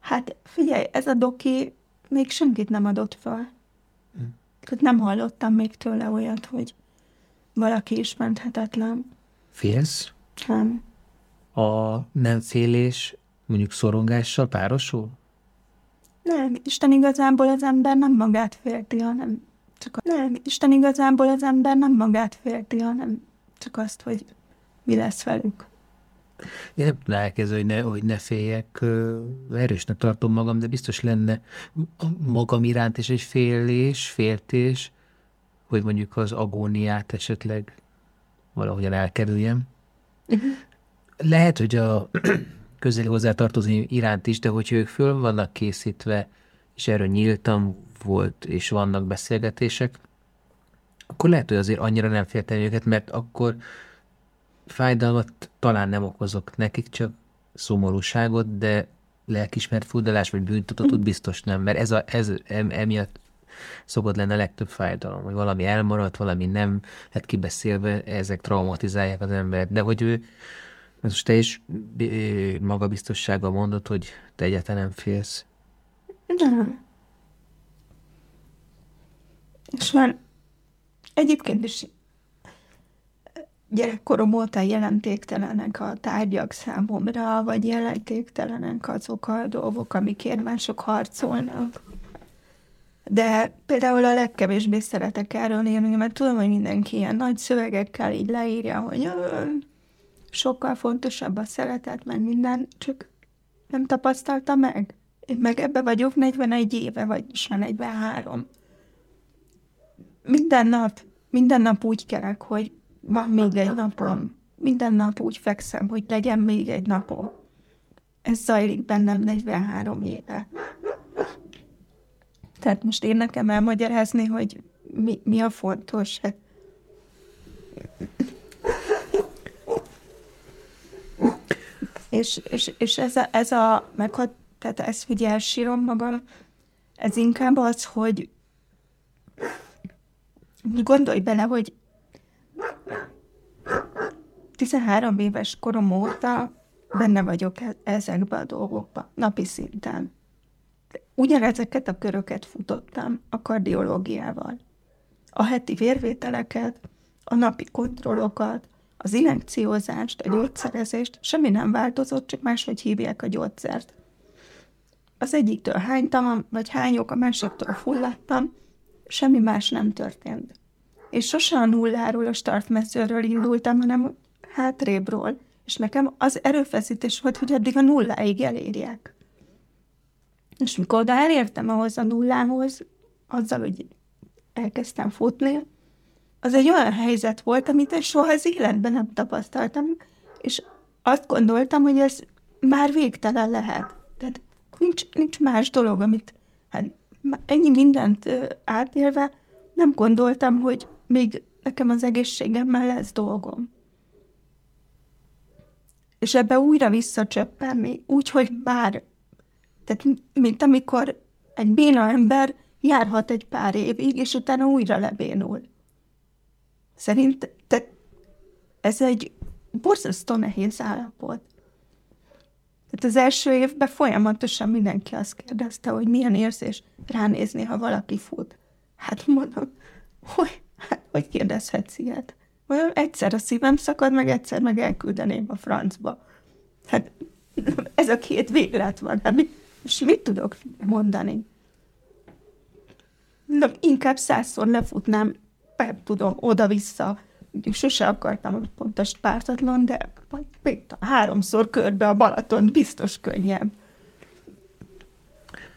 Hát figyelj, ez a doki még senkit nem adott fel. Tehát nem hallottam még tőle olyat, hogy valaki is menthetetlen. Félsz? Nem. A nem félés mondjuk szorongással párosul? Nem, Isten igazából az ember nem magát félti, hanem csak a... Nem, Isten igazából az ember nem magát félti, hanem csak azt, hogy mi lesz velük. Én nem tudom elkezdeni, hogy ne, hogy ne féljek. Erősnek tartom magam, de biztos lenne magam iránt is egy félés, féltés, hogy mondjuk az agóniát esetleg valahogyan elkerüljem. Lehet, hogy a <clears throat> közeli hozzátartozó iránt is, de hogyha ők föl vannak készítve, és erről nyíltan volt, és vannak beszélgetések, akkor lehet, hogy azért annyira nem félteni őket, mert akkor fájdalmat talán nem okozok nekik, csak szomorúságot, de lelkismert furdalás vagy bűntudatot biztos nem, mert ez, a, ez em, emiatt szokott lenne a legtöbb fájdalom, hogy valami elmaradt, valami nem lett kibeszélve, ezek traumatizálják az embert, de hogy ő, most te is magabiztossággal mondod, hogy te egyáltalán nem félsz. Nem. És már egyébként is gyerekkorom óta jelentéktelenek a tárgyak számomra, vagy jelentéktelenek azok a dolgok, amikért mások harcolnak. De például a legkevésbé szeretek erről írni, mert tudom, hogy mindenki ilyen nagy szövegekkel így leírja, hogy "Ö, sokkal fontosabb a szeretet, mert minden, csak nem tapasztalta meg. Én meg ebbe vagyok 41 éve, vagy is 43. Minden nap, minden nap úgy kelek, hogy van még egy napom. Minden nap úgy fekszem, hogy legyen még egy napom. Ez zajlik bennem 43 éve. Tehát most én nekem elmagyarázni, hogy mi, mi a fontos. Hát és, és, és ez a, ez a meghad, tehát ezt hogy elsírom magam, ez inkább az, hogy gondolj bele, hogy 13 éves korom óta benne vagyok e- ezekben a dolgokban, napi szinten. Ugyanezeket a köröket futottam a kardiológiával. A heti vérvételeket, a napi kontrollokat, az injekciózást, a gyógyszerezést, semmi nem változott, csak máshogy hívják a gyógyszert. Az egyiktől hánytam, vagy hányok, a másiktól fulladtam, semmi más nem történt. És sose a nulláról, a startmezőről indultam, hanem hátrébről, és nekem az erőfeszítés volt, hogy addig a nulláig elérjek. És mikor oda elértem ahhoz a nullához, azzal, hogy elkezdtem futni, az egy olyan helyzet volt, amit én soha az életben nem tapasztaltam, és azt gondoltam, hogy ez már végtelen lehet. Tehát nincs, nincs más dolog, amit hát ennyi mindent átélve nem gondoltam, hogy még nekem az egészségemmel lesz dolgom. És ebbe újra visszacsöppenni, úgy, hogy bár, tehát mint amikor egy béna ember járhat egy pár évig, és utána újra lebénul. Szerint te, ez egy borzasztó nehéz állapot. Tehát az első évben folyamatosan mindenki azt kérdezte, hogy milyen érzés ránézni, ha valaki fut. Hát mondom, hogy, hát, <laughs> hogy kérdezhetsz ilyet? Mondom, egyszer a szívem szakad, meg egyszer meg elküldeném a francba. Hát <laughs> ez a két véglet van, hát és mit tudok mondani? Na, inkább százszor lefutnám nem tudom, oda-vissza. Sose akartam pontos pártatlan, de még háromszor körbe a Balaton biztos könnyebb.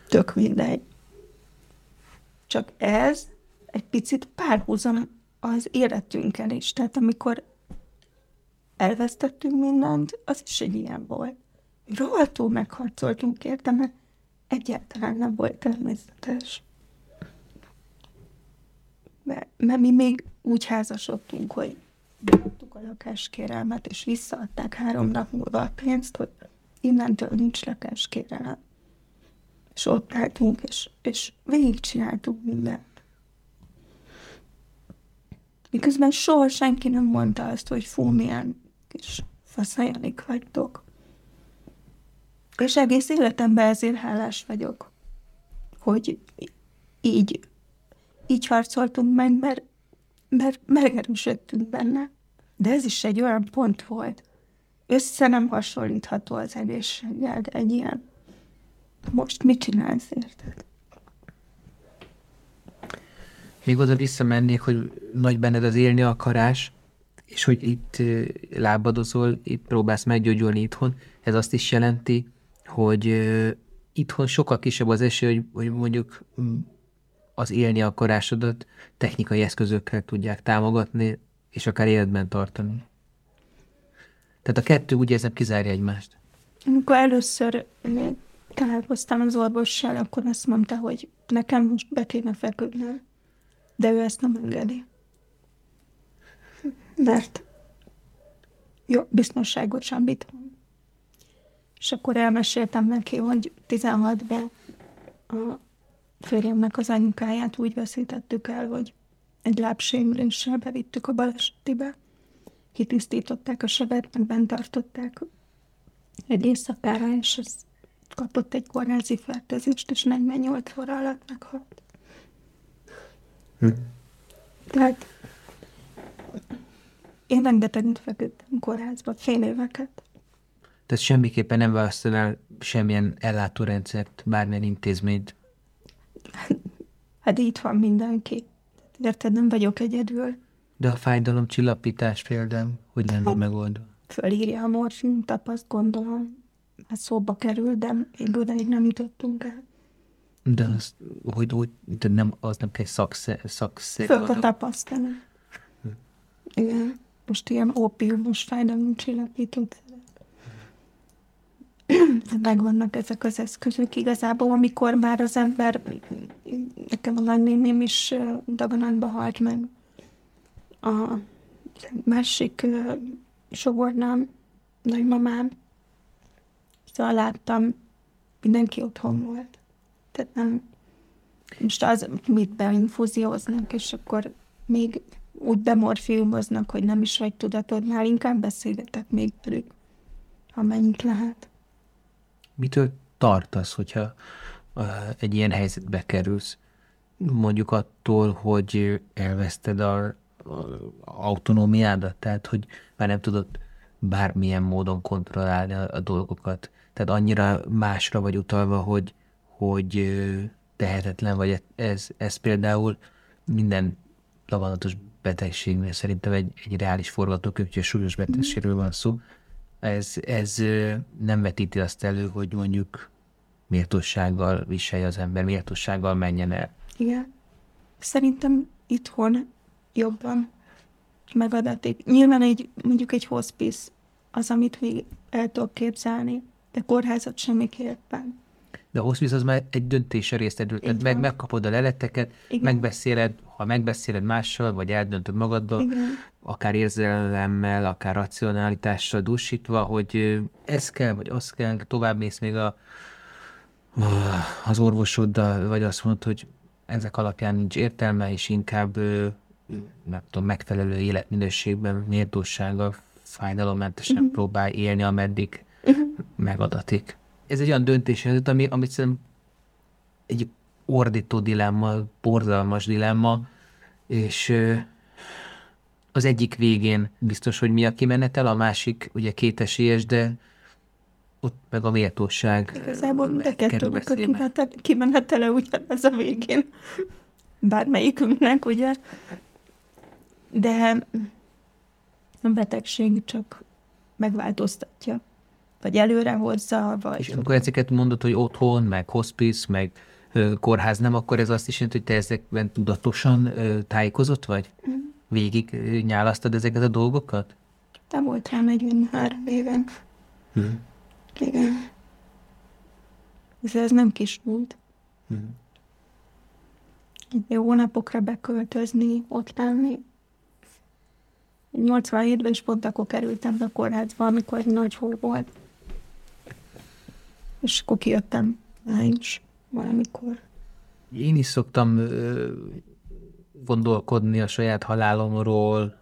Tök mindegy. Csak ez egy picit párhuzam az életünkkel is. Tehát amikor elvesztettünk mindent, az is egy ilyen volt. Rohadtul megharcoltunk érte, mert egyáltalán nem volt természetes mert, mert mi még úgy házasodtunk, hogy beadtuk a lakáskérelmet, és visszaadták három nap múlva a pénzt, hogy innentől nincs lakáskérelem. És ott álltunk, és, és végigcsináltuk mindent. Miközben soha senki nem mondta azt, hogy fú, milyen kis faszajanik vagytok. És egész életemben ezért hálás vagyok, hogy így így harcoltunk meg, mert, mert megerősödtünk benne. De ez is egy olyan pont volt. Össze nem hasonlítható az egészséggel, de egy ilyen. Most mit csinálsz, érted? Még oda visszamennék, hogy nagy benned az élni akarás, és hogy itt lábadozol, itt próbálsz meggyógyulni itthon, ez azt is jelenti, hogy itthon sokkal kisebb az esély, hogy, hogy mondjuk az élni akarásodat technikai eszközökkel tudják támogatni, és akár életben tartani. Tehát a kettő úgy érzem kizárja egymást. Amikor először találkoztam az orvossal, akkor azt mondta, hogy nekem most be kéne feküdnöm. De ő ezt nem engedi. Mert jó, biztonságosan mit van. És akkor elmeséltem neki, hogy 16-ban a férjemnek az anyukáját úgy veszítettük el, hogy egy lábsémléssel bevittük a balesetibe. Kitisztították a sebet, meg bent tartották egy éjszakára, és ez kapott egy kórházi fertőzést, és 48 óra alatt meghalt. Hm. Tehát én rengeteget feküdtem kórházba, fél éveket. Tehát semmiképpen nem választanál semmilyen ellátórendszert, bármilyen intézményt Hát itt van mindenki. Érted, nem vagyok egyedül. De a fájdalom csillapítás például, hogy lenne hát, megoldva? fölírja a morfin tapaszt, gondolom. Hát szóba kerül, de még odaig nem jutottunk el. De az, hogy úgy, de nem, az nem kell szakszer, szakszer. A tapasztalat. Igen. Most ilyen ópiumos fájdalomcsillapítót megvannak ezek az eszközök igazából, amikor már az ember, nekem a nagynéném is daganatba halt meg. A másik sogornám, nagymamám, szóval láttam, mindenki otthon volt. Tehát nem, most az, mit beinfúzióznak, és akkor még úgy bemorfiumoznak, hogy nem is vagy tudatod, már inkább beszélgetek még velük, amennyit lehet. Mitől tartasz, hogyha egy ilyen helyzetbe kerülsz? Mondjuk attól, hogy elveszted a autonómiádat, tehát hogy már nem tudod bármilyen módon kontrollálni a, a dolgokat. Tehát annyira másra vagy utalva, hogy, hogy tehetetlen vagy. Ez, ez például minden lavanatos betegségnél szerintem egy, egy reális forgatókönyv, hogy súlyos betegségről van szó. Ez, ez nem vetíti azt elő, hogy mondjuk méltósággal viselje az ember, méltósággal menjen el. Igen. Szerintem itthon jobban megadatik. Nyilván egy, mondjuk egy hospice az, amit még el tudok képzelni, de kórházat semmiképpen. De a hospice az már egy döntése részt tehát meg, megkapod a leleteket, Igen. megbeszéled, ha megbeszéled mással, vagy eldöntöd magaddal, Igen. akár érzelemmel, akár racionalitással dúsítva, hogy ez kell, vagy az kell, tovább mész még a, az orvosoddal, vagy azt mondod, hogy ezek alapján nincs értelme, és inkább nem tudom, megfelelő életminőségben, méltósággal, fájdalommentesen uh-huh. próbál élni, ameddig uh-huh. megadatik ez egy olyan döntés, ami, amit szerintem egy ordító dilemma, borzalmas dilemma, és az egyik végén biztos, hogy mi a kimenetel, a másik ugye kétesélyes, de ott meg a méltóság. Igazából a kettőnek a kimenetele ugyanez a végén. Bármelyikünknek, ugye? De a betegség csak megváltoztatja vagy előre hozza, vagy... És amikor ezeket mondod, hogy otthon, meg hospice, meg ö, kórház nem, akkor ez azt is jelenti, hogy te ezekben tudatosan ö, tájékozott vagy? Mm. Végig ö, nyálasztad ezeket a dolgokat? Te voltál 43 éven. Mm. Igen. Ez, ez nem kis múlt. Mm. Jó hónapokra beköltözni, ott lenni. 87-ben is pont akkor kerültem be a kórházba, amikor nagy hó volt. És akkor kijöttem is valamikor. Én is szoktam ö, gondolkodni a saját halálomról,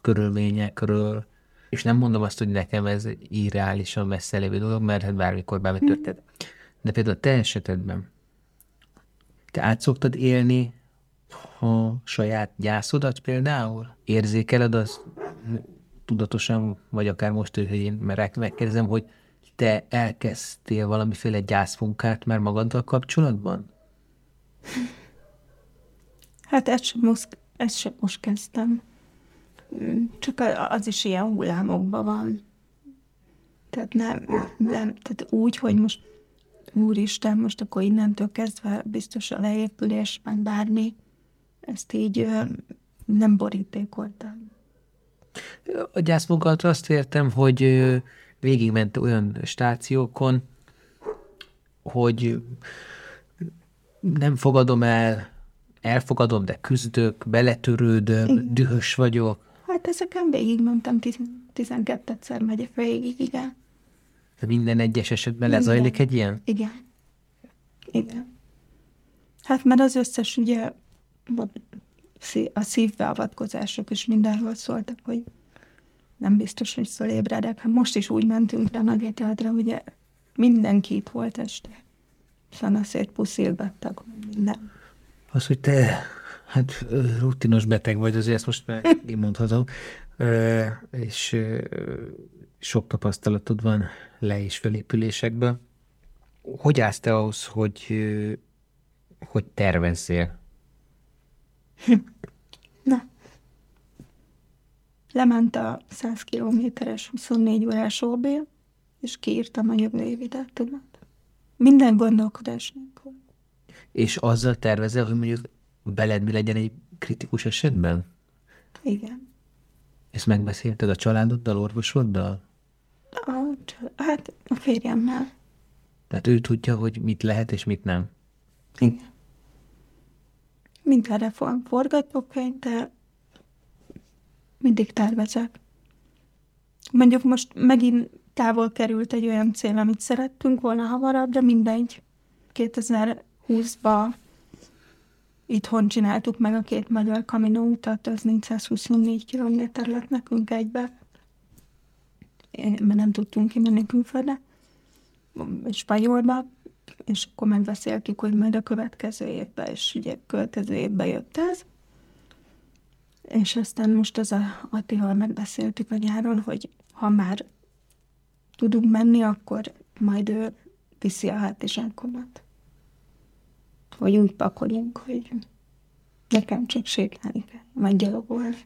körülményekről, és nem mondom azt, hogy nekem ez irreálisan messze lévő dolog, mert hát bármikor bármi hmm. történt. De például a te esetedben, te át szoktad élni a saját gyászodat például? Érzékeled azt tudatosan, vagy akár most, hogy én mert megkérdezem, hogy te elkezdtél valamiféle gyászmunkát már magaddal kapcsolatban? <laughs> Hát ezt sem most, ezt sem most kezdtem. Csak az is ilyen hullámokban van. Tehát nem, nem, tehát úgy, hogy most úristen, most akkor innentől kezdve biztos a leépülés, meg bármi, ezt így nem borítékoltam. A gyászmunkat azt értem, hogy végigment olyan stációkon, hogy nem fogadom el, elfogadom, de küzdök, beletörődöm, igen. dühös vagyok. Hát ezeken végigmentem, 12-szer megyek végig, igen. De minden egyes esetben minden. lezajlik egy ilyen? Igen. Igen. Hát mert az összes ugye a szívbeavatkozások is mindenről szóltak, hogy nem biztos, hogy szölébredek. Hát most is úgy mentünk le Nagyételtre, ugye mindenki itt volt este. Szanaszét puszilgattak, minden. Az, hogy te hát rutinos beteg vagy, azért ezt most már <laughs> én mondhatom, és sok tapasztalatod van le- és felépülésekben. Hogy állsz te ahhoz, hogy, hogy tervezzél? <laughs> Na, lement a 100 kilométeres 24 órás OB, és kiírtam a jövő évi dátumot. Minden gondolkodás nélkül. És azzal tervezel, hogy mondjuk beled mi legyen egy kritikus esetben? Igen. Ezt megbeszélted a családoddal, orvosoddal? A, hát a férjemmel. Tehát ő tudja, hogy mit lehet és mit nem. Igen. Minden reform forgatókönyv, de mindig tervezek. Mondjuk most megint távol került egy olyan cél, amit szerettünk volna hamarabb, de mindegy. 2020-ban itthon csináltuk meg a két magyar Camino utat, az 424 km lett nekünk egybe. Mert nem tudtunk kimenni külföldre, Spanyolba, és akkor megbeszéltük, hogy majd a következő évben, és ugye következő évben jött ez. És aztán most az a Attival megbeszéltük a nyáron, hogy ha már tudunk menni, akkor majd ő viszi a hátizsákomat. Hogy úgy pakolunk, hogy nekem csak sétálni kell, majd gyalogolni.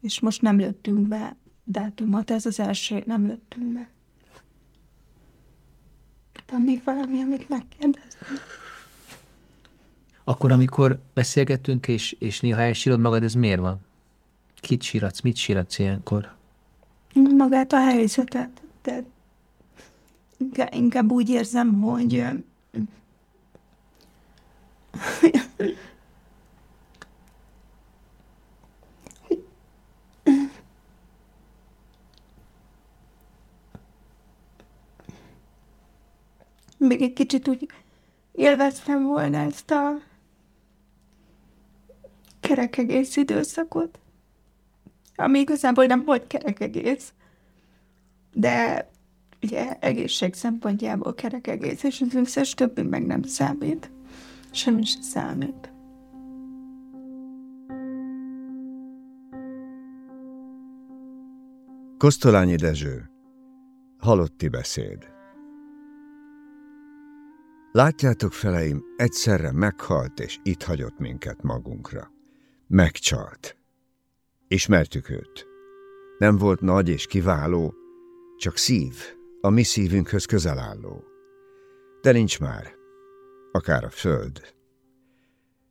És most nem lőttünk be dátumot, ez az első, nem lőttünk be. Van még valami, amit megkérdeztem? Akkor, amikor beszélgetünk, és, és néha elsírod magad, ez miért van? Kit síratsz, mit síratsz ilyenkor? Magát a helyzetet. De inkább, úgy érzem, hogy még egy kicsit úgy élveztem volna ezt a kerek egész időszakot, ami igazából nem volt kerek egész, de ugye egészség szempontjából kerek egész, és az összes többi meg nem számít. Semmi sem számít. Kosztolányi Dezső Halotti beszéd Látjátok, feleim, egyszerre meghalt és itt hagyott minket magunkra. Megcsalt. Ismertük őt. Nem volt nagy és kiváló, csak szív, a mi szívünkhöz közel álló. De nincs már, akár a föld.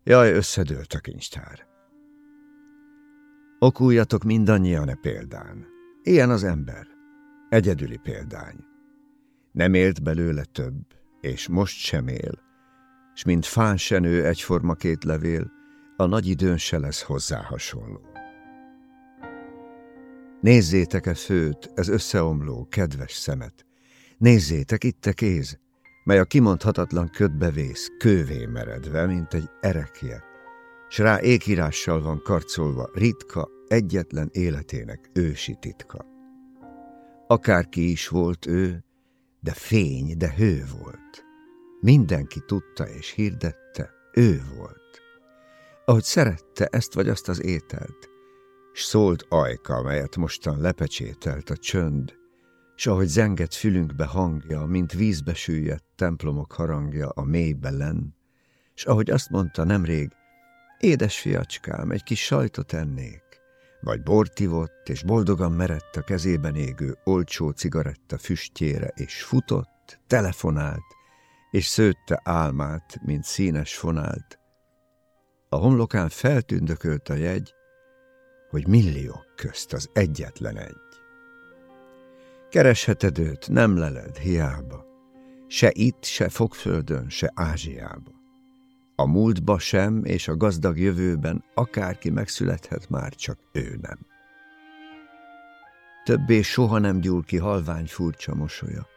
Jaj, összedőlt a kincstár. Okuljatok mindannyian e példán. Ilyen az ember. Egyedüli példány. Nem élt belőle több, és most sem él, s mint fán se nő egyforma két levél, a nagy időn se lesz hozzá hasonló. Nézzétek-e főt, ez összeomló, kedves szemet. Nézzétek, itt a kéz, mely a kimondhatatlan ködbe vész, kővé meredve, mint egy erekje, s rá ékírással van karcolva ritka, egyetlen életének ősi titka. Akárki is volt ő, de fény, de hő volt. Mindenki tudta és hirdette, ő volt. Ahogy szerette ezt vagy azt az ételt, s szólt ajka, melyet mostan lepecsételt a csönd, s ahogy zengett fülünkbe hangja, mint vízbe süllyedt templomok harangja a mélybe len, s ahogy azt mondta nemrég, édes fiacskám, egy kis sajtot ennék, vagy bort ivott, és boldogan merett a kezében égő olcsó cigaretta füstjére, és futott, telefonált, és szőtte álmát, mint színes fonált. A homlokán feltündökölt a jegy, hogy milliók közt az egyetlen egy. Keresheted őt, nem leled hiába, se itt, se fogföldön, se Ázsiába. A múltba sem, és a gazdag jövőben akárki megszülethet már, csak ő nem. Többé soha nem gyúl ki halvány furcsa mosolya.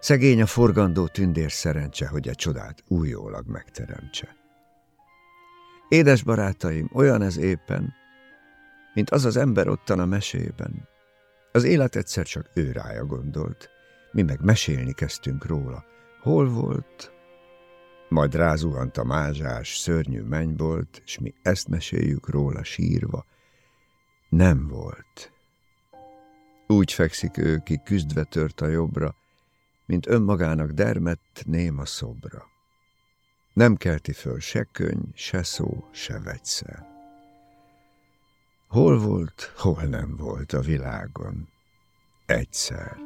Szegény a forgandó tündér szerencse, hogy a csodát újólag megteremtse. Édes barátaim, olyan ez éppen, mint az az ember ottan a mesében. Az élet egyszer csak ő rája gondolt, mi meg mesélni kezdtünk róla. Hol volt, majd rázuhant a mázsás, szörnyű mennybolt, és mi ezt meséljük róla sírva. Nem volt. Úgy fekszik ő, ki küzdve tört a jobbra, mint önmagának dermett néma szobra. Nem kelti föl se könyv, se szó, se vegyszer. Hol volt, hol nem volt a világon. Egyszer.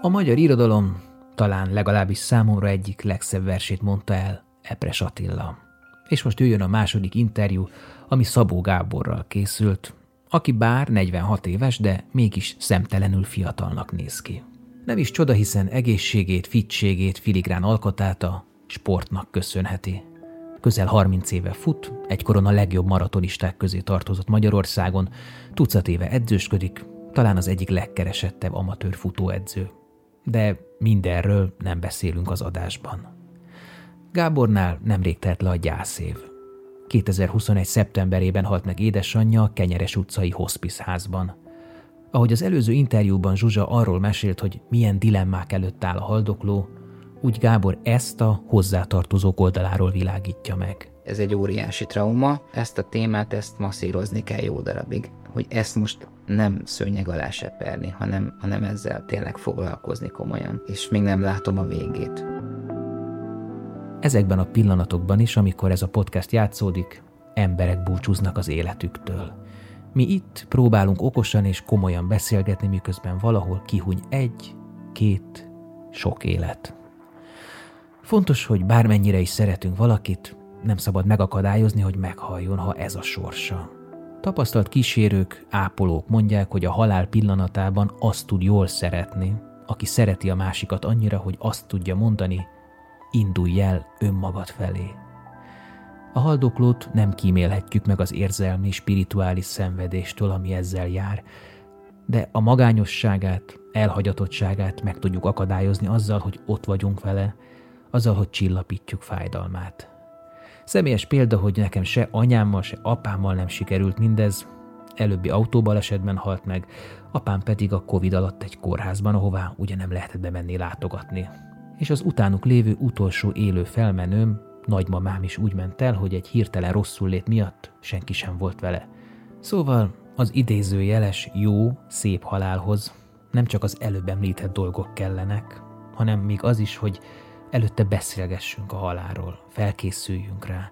A magyar irodalom talán legalábbis számomra egyik legszebb versét mondta el Epres Attila. És most jöjjön a második interjú, ami Szabó Gáborral készült, aki bár 46 éves, de mégis szemtelenül fiatalnak néz ki. Nem is csoda, hiszen egészségét, fittségét, filigrán alkotát a sportnak köszönheti. Közel 30 éve fut, egykoron a legjobb maratonisták közé tartozott Magyarországon, tucat éve edzősködik, talán az egyik legkeresettebb amatőr futóedző. De mindenről nem beszélünk az adásban. Gábornál nemrég telt le a gyászév. 2021. szeptemberében halt meg édesanyja a Kenyeres utcai hospice házban. Ahogy az előző interjúban Zsuzsa arról mesélt, hogy milyen dilemmák előtt áll a haldokló, úgy Gábor ezt a hozzátartozók oldaláról világítja meg. Ez egy óriási trauma, ezt a témát, ezt masszírozni kell jó darabig. Hogy ezt most nem szőnyeg alá seperni, hanem, hanem ezzel tényleg foglalkozni komolyan. És még nem látom a végét. Ezekben a pillanatokban is, amikor ez a podcast játszódik, emberek búcsúznak az életüktől. Mi itt próbálunk okosan és komolyan beszélgetni, miközben valahol kihuny egy, két, sok élet. Fontos, hogy bármennyire is szeretünk valakit, nem szabad megakadályozni, hogy meghalljon, ha ez a sorsa. Tapasztalt kísérők, ápolók mondják, hogy a halál pillanatában azt tud jól szeretni, aki szereti a másikat annyira, hogy azt tudja mondani, indulj el önmagad felé. A haldoklót nem kímélhetjük meg az érzelmi, spirituális szenvedéstől, ami ezzel jár, de a magányosságát, elhagyatottságát meg tudjuk akadályozni azzal, hogy ott vagyunk vele, azzal, hogy csillapítjuk fájdalmát. Személyes példa, hogy nekem se anyámmal, se apámmal nem sikerült mindez, előbbi autóbalesetben halt meg, apám pedig a Covid alatt egy kórházban, ahová ugye nem lehetett bemenni látogatni. És az utánuk lévő utolsó élő felmenőm, nagymamám is úgy ment el, hogy egy hirtelen rosszul lét miatt senki sem volt vele. Szóval az idézőjeles jó, szép halálhoz nem csak az előbb említett dolgok kellenek, hanem még az is, hogy előtte beszélgessünk a halálról, felkészüljünk rá.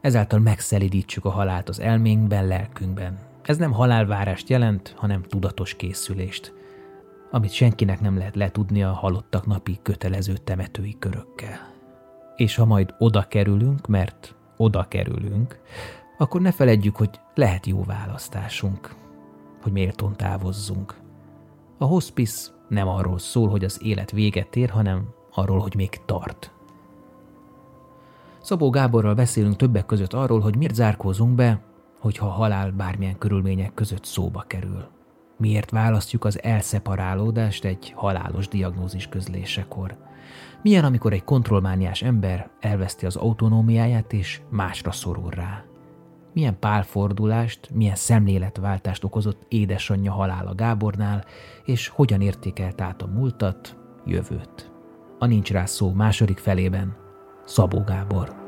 Ezáltal megszelidítsük a halált az elménkben, lelkünkben. Ez nem halálvárást jelent, hanem tudatos készülést, amit senkinek nem lehet letudni a halottak napi kötelező temetői körökkel. És ha majd oda kerülünk, mert oda kerülünk, akkor ne feledjük, hogy lehet jó választásunk, hogy méltón távozzunk. A hospice nem arról szól, hogy az élet véget ér, hanem arról, hogy még tart. Szabó Gáborral beszélünk többek között arról, hogy miért zárkózunk be, hogyha halál bármilyen körülmények között szóba kerül. Miért választjuk az elszeparálódást egy halálos diagnózis közlésekor? Milyen, amikor egy kontrollmániás ember elveszti az autonómiáját és másra szorul rá? Milyen pálfordulást, milyen szemléletváltást okozott édesanyja halála Gábornál, és hogyan értékelt át a múltat, jövőt? a Nincs rá szó második felében Szabó Gábor.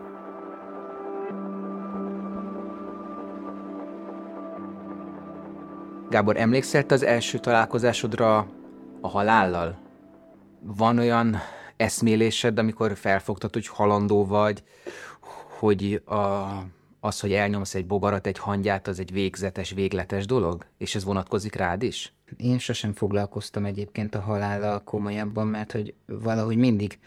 Gábor, emlékszel az első találkozásodra a halállal? Van olyan eszmélésed, amikor felfogtad, hogy halandó vagy, hogy a, az, hogy elnyomsz egy bogarat, egy hangyát, az egy végzetes, végletes dolog? És ez vonatkozik rád is? Én sosem foglalkoztam egyébként a halállal komolyabban, mert hogy valahogy mindig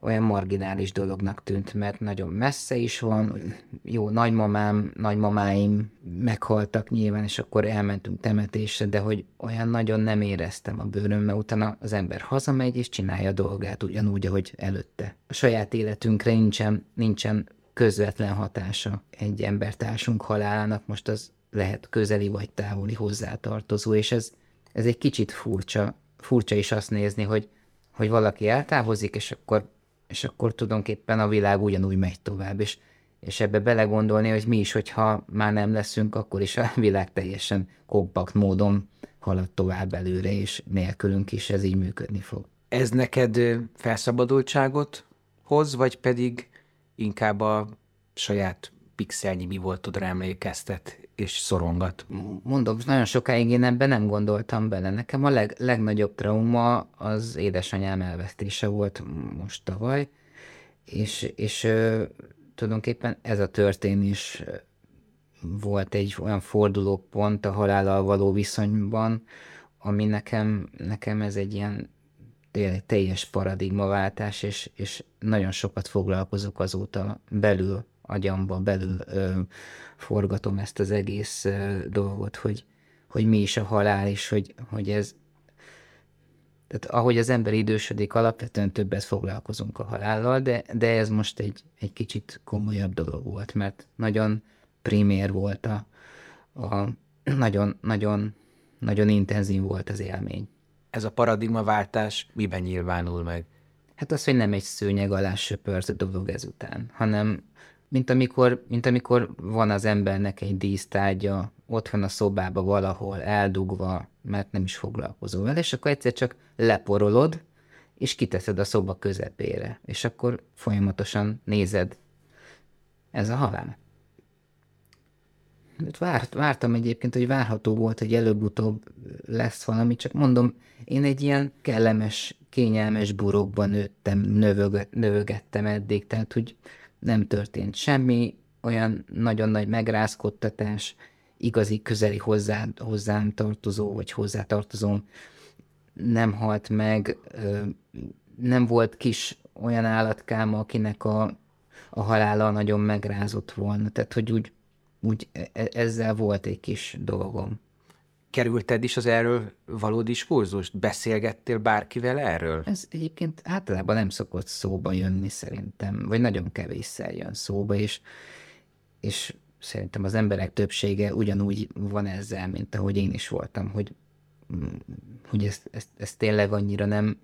olyan marginális dolognak tűnt, mert nagyon messze is van, jó, nagymamám, nagymamáim meghaltak nyilván, és akkor elmentünk temetésre, de hogy olyan nagyon nem éreztem a bőröm, mert utána az ember hazamegy és csinálja a dolgát ugyanúgy, ahogy előtte. A saját életünkre nincsen, nincsen közvetlen hatása egy embertársunk halálának, most az lehet közeli vagy távoli hozzátartozó, és ez ez egy kicsit furcsa, furcsa is azt nézni, hogy, hogy valaki eltávozik, és akkor, és akkor tulajdonképpen a világ ugyanúgy megy tovább, és, és ebbe belegondolni, hogy mi is, hogyha már nem leszünk, akkor is a <laughs> világ teljesen kompakt módon halad tovább előre, és nélkülünk is ez így működni fog. Ez neked felszabadultságot hoz, vagy pedig inkább a saját pixelnyi mi voltodra emlékeztet, és szorongat. Mondom, nagyon sokáig én ebben nem gondoltam bele. Nekem a leg, legnagyobb trauma az édesanyám elvesztése volt most tavaly, és, és ö, tulajdonképpen ez a történés volt egy olyan fordulópont a halállal való viszonyban, ami nekem, nekem ez egy ilyen teljes paradigmaváltás, és, és nagyon sokat foglalkozok azóta belül, agyamba belül ö, forgatom ezt az egész ö, dolgot, hogy, hogy mi is a halál, és hogy, hogy ez, tehát ahogy az ember idősödik, alapvetően többet foglalkozunk a halállal, de, de ez most egy, egy kicsit komolyabb dolog volt, mert nagyon primér volt a, a nagyon, nagyon, nagyon intenzív volt az élmény. Ez a paradigmaváltás miben nyilvánul meg? Hát az, hogy nem egy szőnyeg alá söpört dolog ezután, hanem mint amikor, mint amikor van az embernek egy dísztárgya, ott van a szobába valahol eldugva, mert nem is foglalkozol vele, és akkor egyszer csak leporolod, és kiteszed a szoba közepére, és akkor folyamatosan nézed. Ez a halál. Hát várt, vártam egyébként, hogy várható volt, hogy előbb-utóbb lesz valami, csak mondom, én egy ilyen kellemes, kényelmes burokban nőttem, növög, növögettem eddig, tehát hogy nem történt semmi, olyan nagyon nagy megrázkodtatás, igazi közeli hozzá, hozzám tartozó, vagy hozzátartozóm nem halt meg, nem volt kis olyan állatkám, akinek a, a halála nagyon megrázott volna. Tehát, hogy úgy, úgy e, e, ezzel volt egy kis dolgom. Kerülted is az erről való diskurzust? Beszélgettél bárkivel erről? Ez egyébként általában nem szokott szóba jönni szerintem, vagy nagyon kevésszer jön szóba, és, és szerintem az emberek többsége ugyanúgy van ezzel, mint ahogy én is voltam, hogy, hogy ezt, ezt, ezt tényleg annyira nem,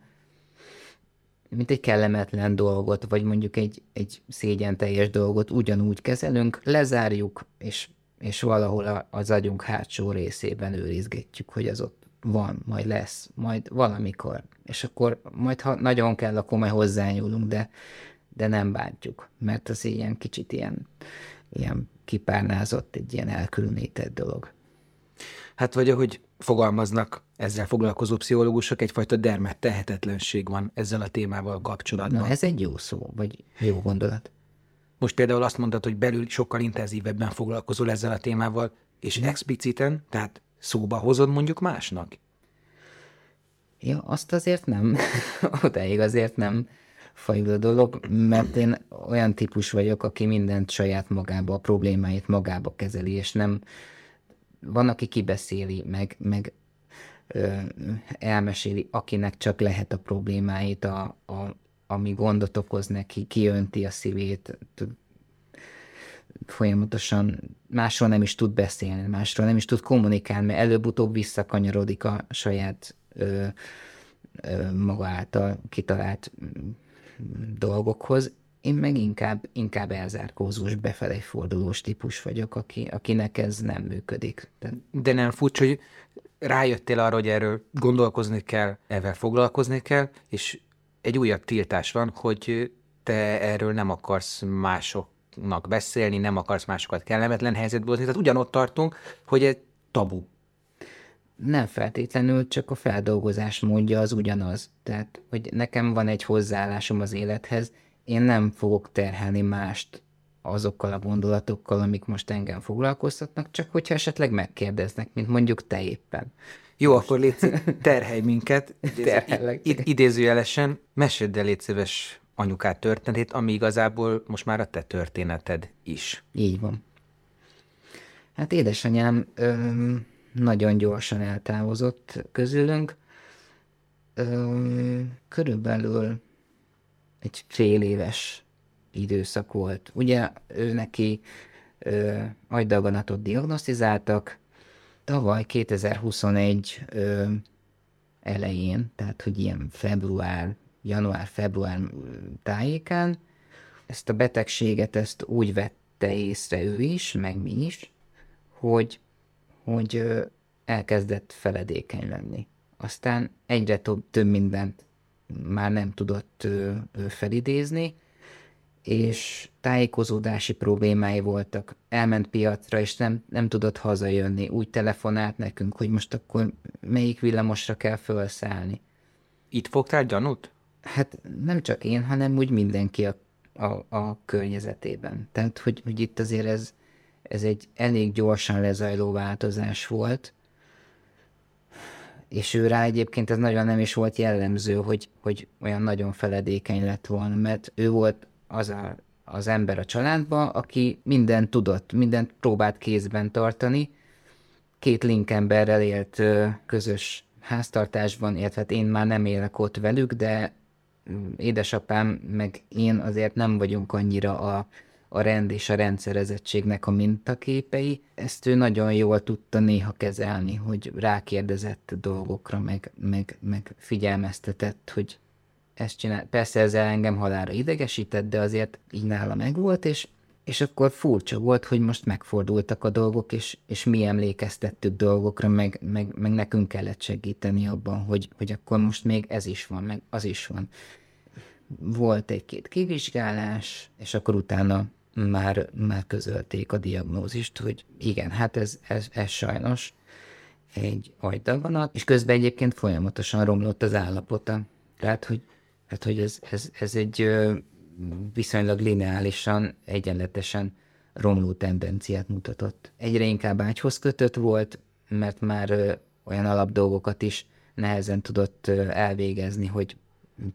mint egy kellemetlen dolgot, vagy mondjuk egy, egy szégyen teljes dolgot ugyanúgy kezelünk, lezárjuk, és, és valahol az agyunk hátsó részében őrizgetjük, hogy az ott van, majd lesz, majd valamikor. És akkor majd, ha nagyon kell, akkor majd hozzányúlunk, de, de nem bántjuk, mert az ilyen kicsit ilyen, ilyen kipárnázott, egy ilyen elkülönített dolog. Hát vagy ahogy fogalmaznak ezzel foglalkozó pszichológusok, egyfajta dermet tehetetlenség van ezzel a témával kapcsolatban. Na ez egy jó szó, vagy jó gondolat. Most például azt mondtad, hogy belül sokkal intenzívebben foglalkozol ezzel a témával, és expliciten, tehát szóba hozod mondjuk másnak? Ja, azt azért nem. <laughs> Odáig azért nem fajul a dolog, mert én olyan típus vagyok, aki mindent saját magába, a problémáit magába kezeli, és nem, van, aki kibeszéli, meg, meg ö, elmeséli, akinek csak lehet a problémáit, a, a, ami gondot okoz neki, kiönti a szívét, folyamatosan másról nem is tud beszélni, másról nem is tud kommunikálni, mert előbb-utóbb visszakanyarodik a saját ö, ö, maga által kitalált dolgokhoz. Én meg inkább, inkább elzárkózós, befelé fordulós típus vagyok, aki, akinek ez nem működik. De, De nem furcsa, hogy rájöttél arra, hogy erről gondolkozni kell, ezzel foglalkozni kell, és egy újabb tiltás van, hogy te erről nem akarsz másoknak beszélni, nem akarsz másokat kellemetlen helyzetbe hozni. Tehát ugyanott tartunk, hogy egy tabu nem feltétlenül, csak a feldolgozás módja az ugyanaz. Tehát, hogy nekem van egy hozzáállásom az élethez, én nem fogok terhelni mást azokkal a gondolatokkal, amik most engem foglalkoztatnak, csak hogyha esetleg megkérdeznek, mint mondjuk te éppen. Jó, akkor légy terhelj minket. <laughs> Id- idézőjelesen, meséld el légy szíves anyukát történetét, ami igazából most már a te történeted is. Így van. Hát édesanyám öm, nagyon gyorsan eltávozott közülünk. Ö, körülbelül egy fél éves időszak volt. Ugye ő neki ö, agydaganatot diagnosztizáltak, tavaly 2021 ö, elején, tehát hogy ilyen február, január-február tájékán, ezt a betegséget ezt úgy vette észre ő is, meg mi is, hogy hogy elkezdett feledékeny lenni. Aztán egyre több, több mindent már nem tudott felidézni, és tájékozódási problémái voltak. Elment piacra, és nem, nem tudott hazajönni. Úgy telefonált nekünk, hogy most akkor melyik villamosra kell felszállni. Itt fogtál gyanút? Hát nem csak én, hanem úgy mindenki a, a, a környezetében. Tehát, hogy, hogy itt azért ez, ez egy elég gyorsan lezajló változás volt, és ő rá egyébként ez nagyon nem is volt jellemző, hogy, hogy olyan nagyon feledékeny lett volna, mert ő volt az a, az ember a családban, aki mindent tudott, mindent próbált kézben tartani. Két link emberrel élt közös háztartásban, illetve hát én már nem élek ott velük, de édesapám meg én azért nem vagyunk annyira a, a rend és a rendszerezettségnek a mintaképei. Ezt ő nagyon jól tudta néha kezelni, hogy rákérdezett dolgokra, meg, meg, meg figyelmeztetett, hogy ezt csinál. Persze ezzel engem halára idegesített, de azért így nála megvolt, és, és akkor furcsa volt, hogy most megfordultak a dolgok, és, és mi emlékeztettük dolgokra, meg, meg, meg nekünk kellett segíteni abban, hogy, hogy akkor most még ez is van, meg az is van. Volt egy-két kivizsgálás, és akkor utána már, már közölték a diagnózist, hogy igen, hát ez, ez, ez sajnos egy agydaganat, és közben egyébként folyamatosan romlott az állapota. Tehát, hogy Hát, hogy ez, ez, ez egy viszonylag lineálisan, egyenletesen romló tendenciát mutatott. Egyre inkább ágyhoz kötött volt, mert már olyan alapdolgokat is nehezen tudott elvégezni, hogy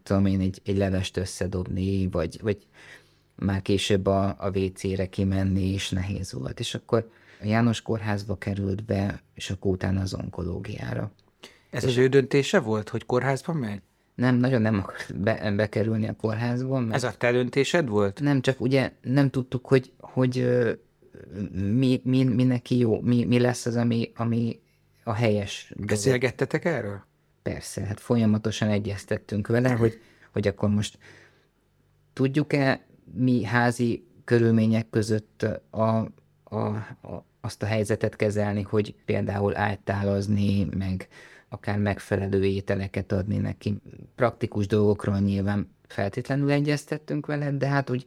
tudom én, egy, egy levest összedobni, vagy, vagy már később a, a WC-re kimenni is nehéz volt. És akkor a János kórházba került be, és akkor utána az onkológiára. Ez és az ő döntése volt, hogy kórházba megy? Nem, nagyon nem akart be, bekerülni a kórházba. Mert Ez a te döntésed volt? Nem, csak ugye nem tudtuk, hogy, hogy mi, mi, mi neki jó, mi, mi lesz az, ami, ami a helyes. Beszélgettetek erről? Persze, hát folyamatosan egyeztettünk vele, hogy, hogy akkor most tudjuk-e mi házi körülmények között a, a, a, azt a helyzetet kezelni, hogy például átállazni, meg akár megfelelő ételeket adni neki. Praktikus dolgokról nyilván feltétlenül egyeztettünk vele, de hát úgy,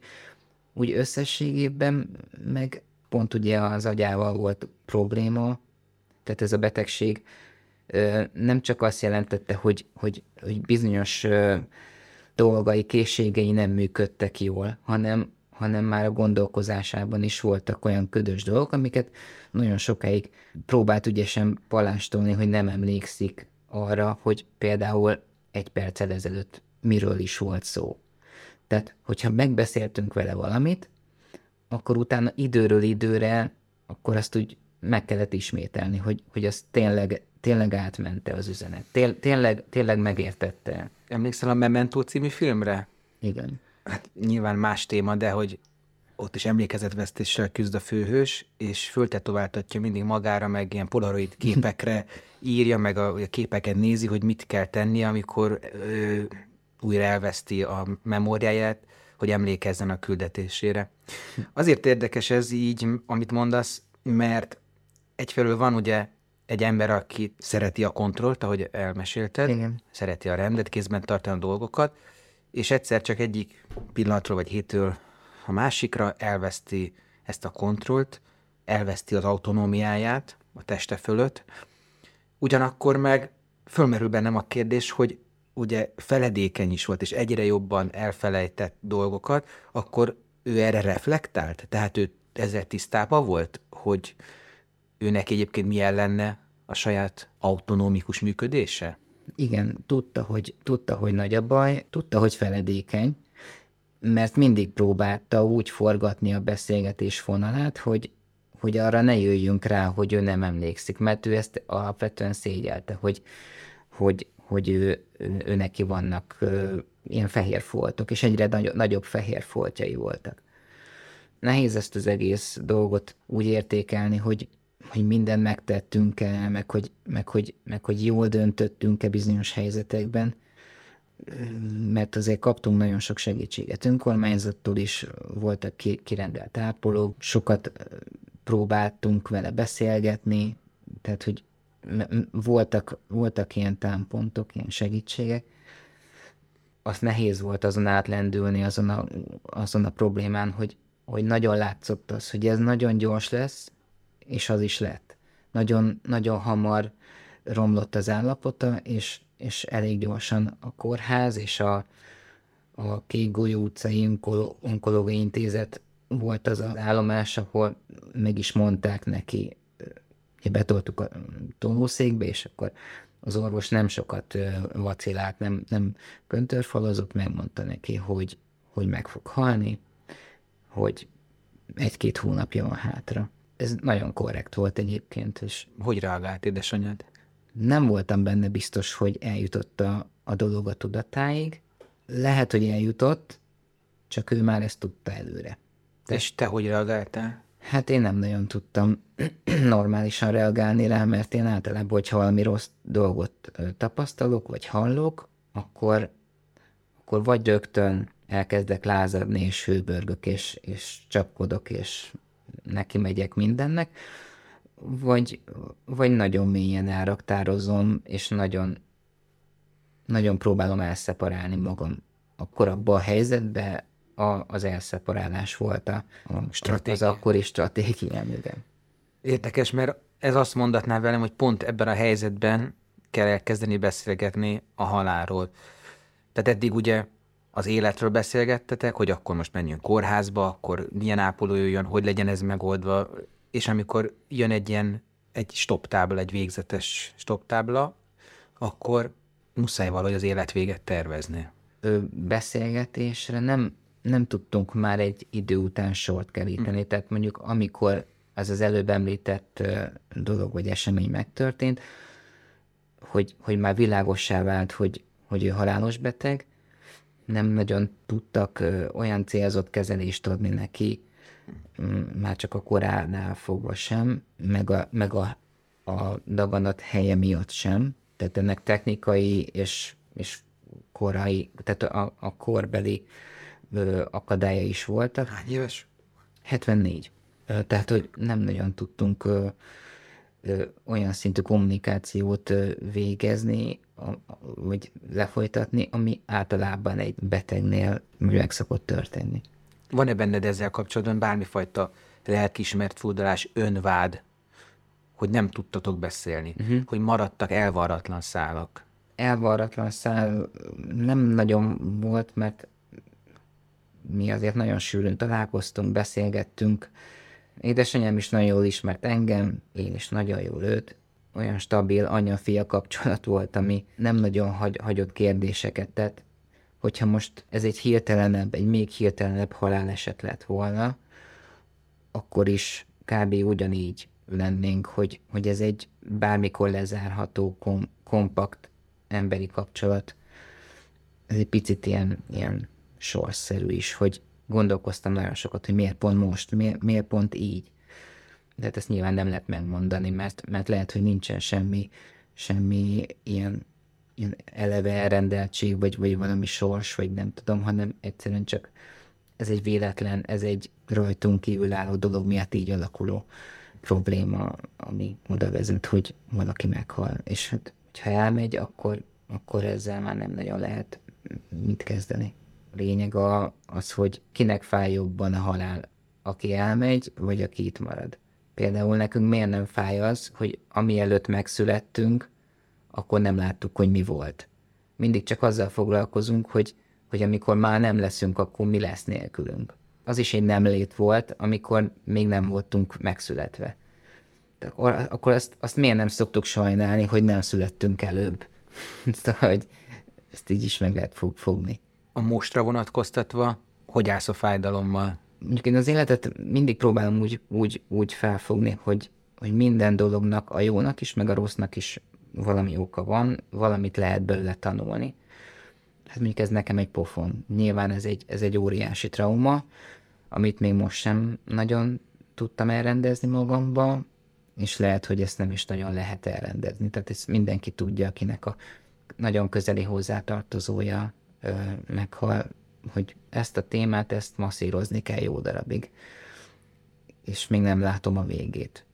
úgy összességében meg pont ugye az agyával volt probléma, tehát ez a betegség nem csak azt jelentette, hogy, hogy, hogy bizonyos dolgai, készségei nem működtek jól, hanem, hanem már a gondolkozásában is voltak olyan ködös dolgok, amiket nagyon sokáig próbált ügyesen palástolni, hogy nem emlékszik arra, hogy például egy perccel ezelőtt miről is volt szó. Tehát, hogyha megbeszéltünk vele valamit, akkor utána időről időre, akkor azt úgy meg kellett ismételni, hogy, hogy az tényleg, tényleg átmente az üzenet. Tél, tényleg, tényleg megértette. Emlékszel a Memento című filmre? Igen. Hát nyilván más téma, de hogy ott is emlékezetvesztéssel küzd a főhős, és föltetováltatja mindig magára, meg ilyen polaroid <laughs> képekre írja, meg a, a képeket nézi, hogy mit kell tenni, amikor ö, újra elveszti a memóriáját, hogy emlékezzen a küldetésére. Azért érdekes ez így, amit mondasz, mert egyfelől van ugye egy ember, aki szereti a kontrollt, ahogy elmesélted, Igen. szereti a rendet, kézben tartani a dolgokat, és egyszer csak egyik pillanatról vagy hétől a másikra elveszti ezt a kontrollt, elveszti az autonómiáját a teste fölött, ugyanakkor meg fölmerül bennem a kérdés, hogy ugye feledékeny is volt, és egyre jobban elfelejtett dolgokat, akkor ő erre reflektált? Tehát ő ezzel tisztában volt, hogy őnek egyébként milyen lenne a saját autonómikus működése? Igen, tudta, hogy, tudta, hogy nagy a baj, tudta, hogy feledékeny, mert mindig próbálta úgy forgatni a beszélgetés fonalát, hogy, hogy arra ne jöjjünk rá, hogy ő nem emlékszik, mert ő ezt alapvetően szégyelte, hogy, hogy, hogy ő, ő, ő neki vannak ö, ilyen fehér foltok, és egyre nagy, nagyobb fehér foltjai voltak. Nehéz ezt az egész dolgot úgy értékelni, hogy, hogy mindent megtettünk-e, meg hogy, meg, hogy, meg hogy jól döntöttünk-e bizonyos helyzetekben, mert azért kaptunk nagyon sok segítséget önkormányzattól is, voltak kirendelt ápolók, sokat próbáltunk vele beszélgetni, tehát hogy voltak, voltak ilyen támpontok, ilyen segítségek, az nehéz volt azon átlendülni, azon a, azon a problémán, hogy, hogy nagyon látszott az, hogy ez nagyon gyors lesz, és az is lett. Nagyon, nagyon hamar romlott az állapota, és, és elég gyorsan a kórház és a, a Kék Golyó utcai onkológiai intézet volt az az állomás, ahol meg is mondták neki, hogy betoltuk a tolószékbe, és akkor az orvos nem sokat vacilált, nem, nem köntörfalazott, megmondta neki, hogy, hogy meg fog halni, hogy egy-két hónapja van hátra. Ez nagyon korrekt volt egyébként, és Hogy reagált édesanyád? Nem voltam benne biztos, hogy eljutott a, a dolog a tudatáig. Lehet, hogy eljutott, csak ő már ezt tudta előre. És te hogy reagáltál? Hát én nem nagyon tudtam <clears throat> normálisan reagálni rá, mert én általában, hogyha valami rossz dolgot tapasztalok, vagy hallok, akkor, akkor vagy rögtön elkezdek lázadni, és hőbörgök, és, és csapkodok, és neki megyek mindennek, vagy, vagy nagyon mélyen elraktározom, és nagyon, nagyon próbálom elszeparálni magam. Akkor abban a helyzetben a, az elszeparálás volt a, a Stratégia. az akkori stratégiám, igen. Érdekes, mert ez azt mondatná velem, hogy pont ebben a helyzetben kell elkezdeni beszélgetni a halálról. Tehát eddig ugye az életről beszélgettetek, hogy akkor most menjünk kórházba, akkor milyen ápoló jöjjön, hogy legyen ez megoldva, és amikor jön egy ilyen, egy stoptábla, egy végzetes stoptábla, akkor muszáj valahogy az életvéget tervezni. Ö, beszélgetésre nem, nem tudtunk már egy idő után sort keríteni, tehát mondjuk amikor az az előbb említett dolog vagy esemény megtörtént, hogy, hogy már világossá vált, hogy, hogy ő halálos beteg, nem nagyon tudtak olyan célzott kezelést adni neki, mm, már csak a koránál fogva sem, meg a, meg a, a daganat helye miatt sem. Tehát ennek technikai és, és korai, tehát a, a korbeli ö, akadálya is voltak. Hány éves? 74. Ö, Tehát, hogy nem nagyon tudtunk ö, ö, olyan szintű kommunikációt ö, végezni, a, a- vagy lefolytatni, ami általában egy betegnél meg szokott történni. Van-e benned ezzel kapcsolatban bármifajta lelkismert furdalás, önvád, hogy nem tudtatok beszélni, uh-huh. hogy maradtak elvarratlan szálak? elvarratlan szál nem nagyon volt, mert mi azért nagyon sűrűn találkoztunk, beszélgettünk. Édesanyám is nagyon jól ismert engem, én is nagyon jól őt. Olyan stabil anya-fia kapcsolat volt, ami nem nagyon hagy, hagyott kérdéseket tett. Hogyha most ez egy hirtelenebb, egy még hirtelenebb haláleset lett volna, akkor is kb. ugyanígy lennénk, hogy, hogy ez egy bármikor lezárható, kom, kompakt emberi kapcsolat. Ez egy picit ilyen, ilyen sorszerű is, hogy gondolkoztam nagyon sokat, hogy miért pont most, miért, miért pont így. De hát ezt nyilván nem lehet megmondani, mert, mert lehet, hogy nincsen semmi, semmi ilyen, ilyen eleve elrendeltség, vagy, vagy valami sors, vagy nem tudom, hanem egyszerűen csak ez egy véletlen, ez egy rajtunk kívül álló dolog miatt így alakuló probléma, ami oda vezet, hogy valaki meghal. És hát, hogyha elmegy, akkor, akkor ezzel már nem nagyon lehet mit kezdeni. A lényeg a, az, hogy kinek fáj jobban a halál, aki elmegy, vagy aki itt marad. Például nekünk miért nem fáj az, hogy ami előtt megszülettünk, akkor nem láttuk, hogy mi volt. Mindig csak azzal foglalkozunk, hogy, hogy amikor már nem leszünk, akkor mi lesz nélkülünk. Az is egy nem lét volt, amikor még nem voltunk megszületve. De Akkor, azt, azt miért nem szoktuk sajnálni, hogy nem születtünk előbb? <laughs> szóval, hogy ezt így is meg lehet fog, fogni. A mostra vonatkoztatva, hogy állsz a fájdalommal? mondjuk én az életet mindig próbálom úgy, úgy, úgy felfogni, hogy, hogy minden dolognak, a jónak is, meg a rossznak is valami oka van, valamit lehet belőle tanulni. Hát mondjuk ez nekem egy pofon. Nyilván ez egy, ez egy óriási trauma, amit még most sem nagyon tudtam elrendezni magamba, és lehet, hogy ezt nem is nagyon lehet elrendezni. Tehát ezt mindenki tudja, akinek a nagyon közeli hozzátartozója ö, meghal, hogy ezt a témát, ezt masszírozni kell jó darabig. És még nem látom a végét.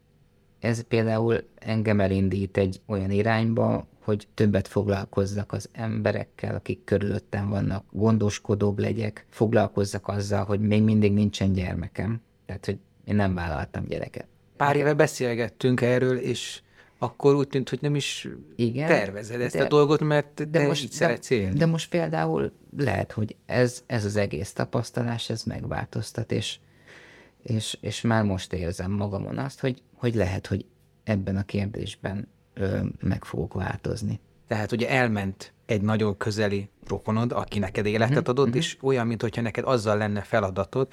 Ez például engem elindít egy olyan irányba, hogy többet foglalkozzak az emberekkel, akik körülöttem vannak, gondoskodóbb legyek, foglalkozzak azzal, hogy még mindig nincsen gyermekem. Tehát, hogy én nem vállaltam gyereket. Pár éve beszélgettünk erről, és akkor úgy tűnt, hogy nem is Igen, tervezed ezt de, a dolgot, mert de most, így szeretsz élni. De most például lehet, hogy ez, ez az egész tapasztalás, ez megváltoztat, és, és, és már most érzem magamon azt, hogy, hogy lehet, hogy ebben a kérdésben ö, meg fogok változni. Tehát ugye elment egy nagyon közeli rokonod, aki neked életet mhm, adott, mm-hmm. és olyan, mintha neked azzal lenne feladatod,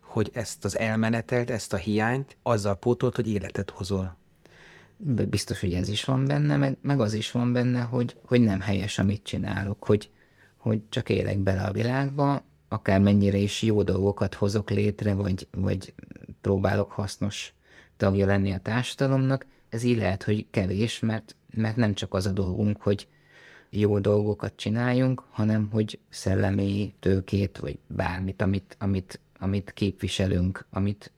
hogy ezt az elmenetelt, ezt a hiányt azzal pótolt, hogy életet hozol. Biztos, hogy ez is van benne, meg, meg az is van benne, hogy, hogy nem helyes, amit csinálok, hogy, hogy csak élek bele a világba, akármennyire is jó dolgokat hozok létre, vagy, vagy próbálok hasznos tagja lenni a társadalomnak, ez így lehet, hogy kevés, mert, mert nem csak az a dolgunk, hogy jó dolgokat csináljunk, hanem hogy szellemi tőkét, vagy bármit, amit, amit, amit képviselünk, amit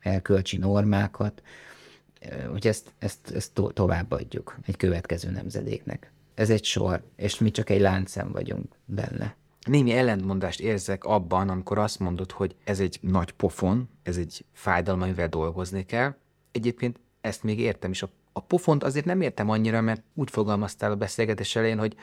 elkölcsi normákat, hogy ezt, ezt, ezt to- továbbadjuk egy következő nemzedéknek. Ez egy sor, és mi csak egy láncem vagyunk benne. Némi ellentmondást érzek abban, amikor azt mondod, hogy ez egy nagy pofon, ez egy fájdalom, amivel dolgozni kell. Egyébként ezt még értem is. A, a pofont azért nem értem annyira, mert úgy fogalmaztál a beszélgetés elején, hogy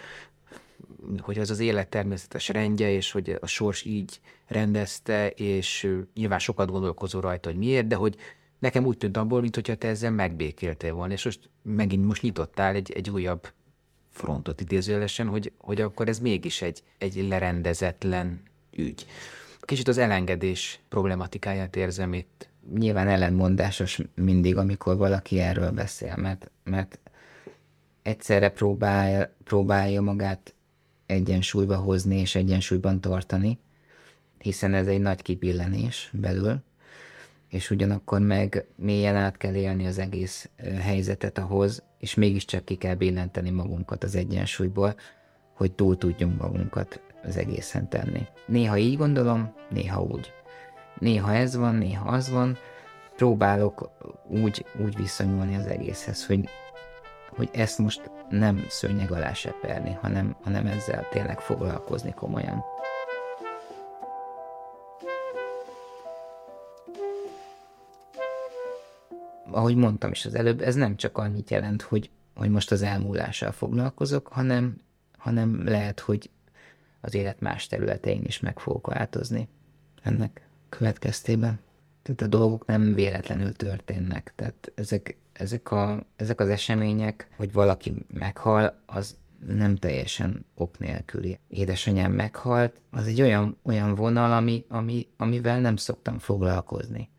hogy az az élet természetes rendje, és hogy a sors így rendezte, és nyilván sokat gondolkozó rajta, hogy miért, de hogy nekem úgy tűnt abból, mintha te ezzel megbékéltél volna, és most megint most nyitottál egy, egy újabb frontot idézőjelesen, hogy, hogy akkor ez mégis egy, egy lerendezetlen ügy. Kicsit az elengedés problematikáját érzem itt. Nyilván ellenmondásos mindig, amikor valaki erről beszél, mert, mert egyszerre próbál, próbálja magát egyensúlyba hozni és egyensúlyban tartani, hiszen ez egy nagy kibillenés belül, és ugyanakkor meg mélyen át kell élni az egész helyzetet ahhoz, és mégiscsak ki kell billenteni magunkat az egyensúlyból, hogy túl tudjunk magunkat az egészen tenni. Néha így gondolom, néha úgy. Néha ez van, néha az van. Próbálok úgy, úgy viszonyulni az egészhez, hogy, hogy ezt most nem szőnyeg alá seperni, hanem, hanem ezzel tényleg foglalkozni komolyan. Ahogy mondtam is az előbb, ez nem csak annyit jelent, hogy, hogy most az elmúlással foglalkozok, hanem, hanem lehet, hogy az élet más területein is meg fogok változni ennek következtében. Tehát a dolgok nem véletlenül történnek. Tehát ezek, ezek, a, ezek az események, hogy valaki meghal, az nem teljesen ok nélküli. Édesanyám meghalt, az egy olyan, olyan vonal, ami, ami, amivel nem szoktam foglalkozni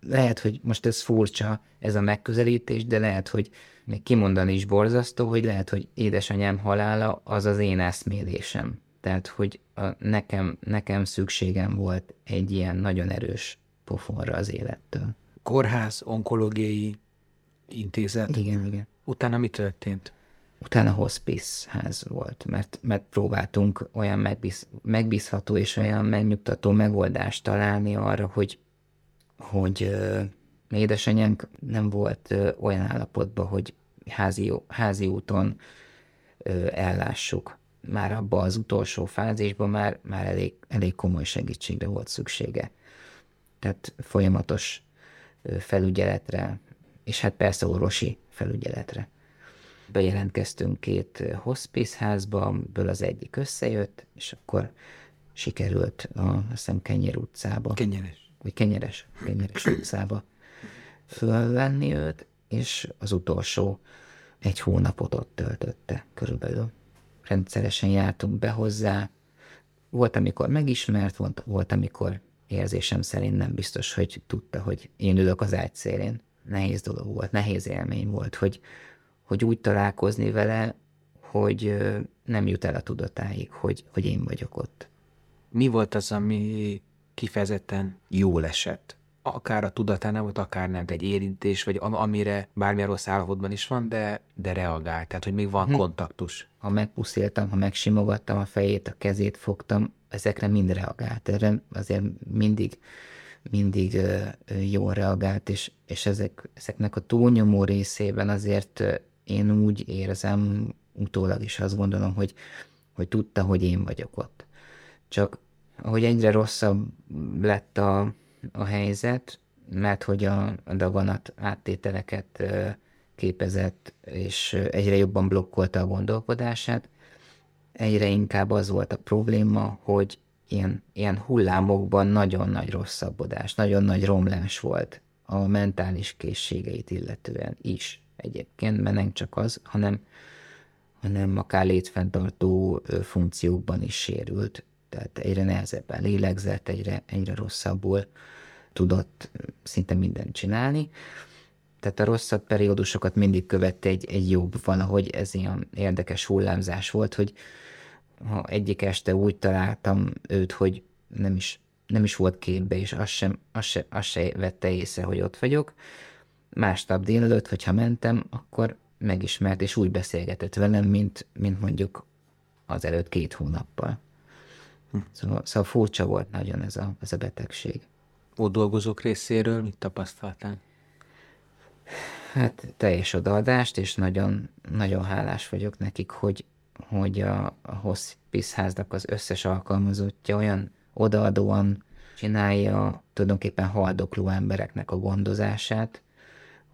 lehet, hogy most ez furcsa, ez a megközelítés, de lehet, hogy még kimondani is borzasztó, hogy lehet, hogy édesanyám halála az az én eszmélésem. Tehát, hogy a, nekem, nekem szükségem volt egy ilyen nagyon erős pofonra az élettől. Kórház, onkológiai intézet. Igen, igen. Utána mi történt? Utána hospice ház volt, mert, mert próbáltunk olyan megbíz, megbízható és olyan megnyugtató megoldást találni arra, hogy hogy édesanyánk nem volt olyan állapotban, hogy házi, házi úton ellássuk. Már abban az utolsó fázisban már, már elég, elég komoly segítségre volt szüksége. Tehát folyamatos felügyeletre, és hát persze orvosi felügyeletre. Bejelentkeztünk két hospice házba, amiből az egyik összejött, és akkor sikerült a, a hiszem Kenyér utcába. Kenyeres vagy kenyeres, kenyeres utcába fölvenni őt, és az utolsó egy hónapot ott töltötte körülbelül. Rendszeresen jártunk be hozzá, volt, amikor megismert, volt, volt, amikor érzésem szerint nem biztos, hogy tudta, hogy én ülök az ágy szélén. Nehéz dolog volt, nehéz élmény volt, hogy, hogy úgy találkozni vele, hogy nem jut el a tudatáig, hogy, hogy én vagyok ott. Mi volt az, ami kifejezetten jól esett. Akár a tudatánál volt, akár nem, egy érintés, vagy amire bármilyen rossz állapotban is van, de, de reagál, tehát hogy még van hm. kontaktus. Ha megpusziltam, ha megsimogattam a fejét, a kezét fogtam, ezekre mind reagált. Erre azért mindig mindig ö, ö, jól reagált, és, és ezek, ezeknek a túlnyomó részében azért ö, én úgy érzem, utólag is azt gondolom, hogy, hogy tudta, hogy én vagyok ott. Csak ahogy egyre rosszabb lett a, a helyzet, mert hogy a, a daganat áttételeket képezett, és egyre jobban blokkolta a gondolkodását, egyre inkább az volt a probléma, hogy ilyen, ilyen hullámokban nagyon nagy rosszabbodás, nagyon nagy romlás volt a mentális készségeit illetően is egyébként, mert nem csak az, hanem, hanem akár létfenntartó funkciókban is sérült. Tehát egyre nehezebben lélegzett, egyre, egyre rosszabbul tudott szinte mindent csinálni. Tehát a rosszabb periódusokat mindig követte egy, egy jobb valahogy, ez ilyen érdekes hullámzás volt, hogy ha egyik este úgy találtam őt, hogy nem is, nem is volt képbe, és azt sem, azt, se, azt se vette észre, hogy ott vagyok. Másnap délelőtt, hogyha mentem, akkor megismert, és úgy beszélgetett velem, mint, mint mondjuk az előtt két hónappal. Hm. Szóval, szóval furcsa volt nagyon ez a, ez a betegség. Ott dolgozók részéről mit tapasztaltál? Hát teljes odaadást, és nagyon, nagyon hálás vagyok nekik, hogy, hogy a, a hospice háznak az összes alkalmazottja olyan odaadóan csinálja tulajdonképpen haldokló embereknek a gondozását,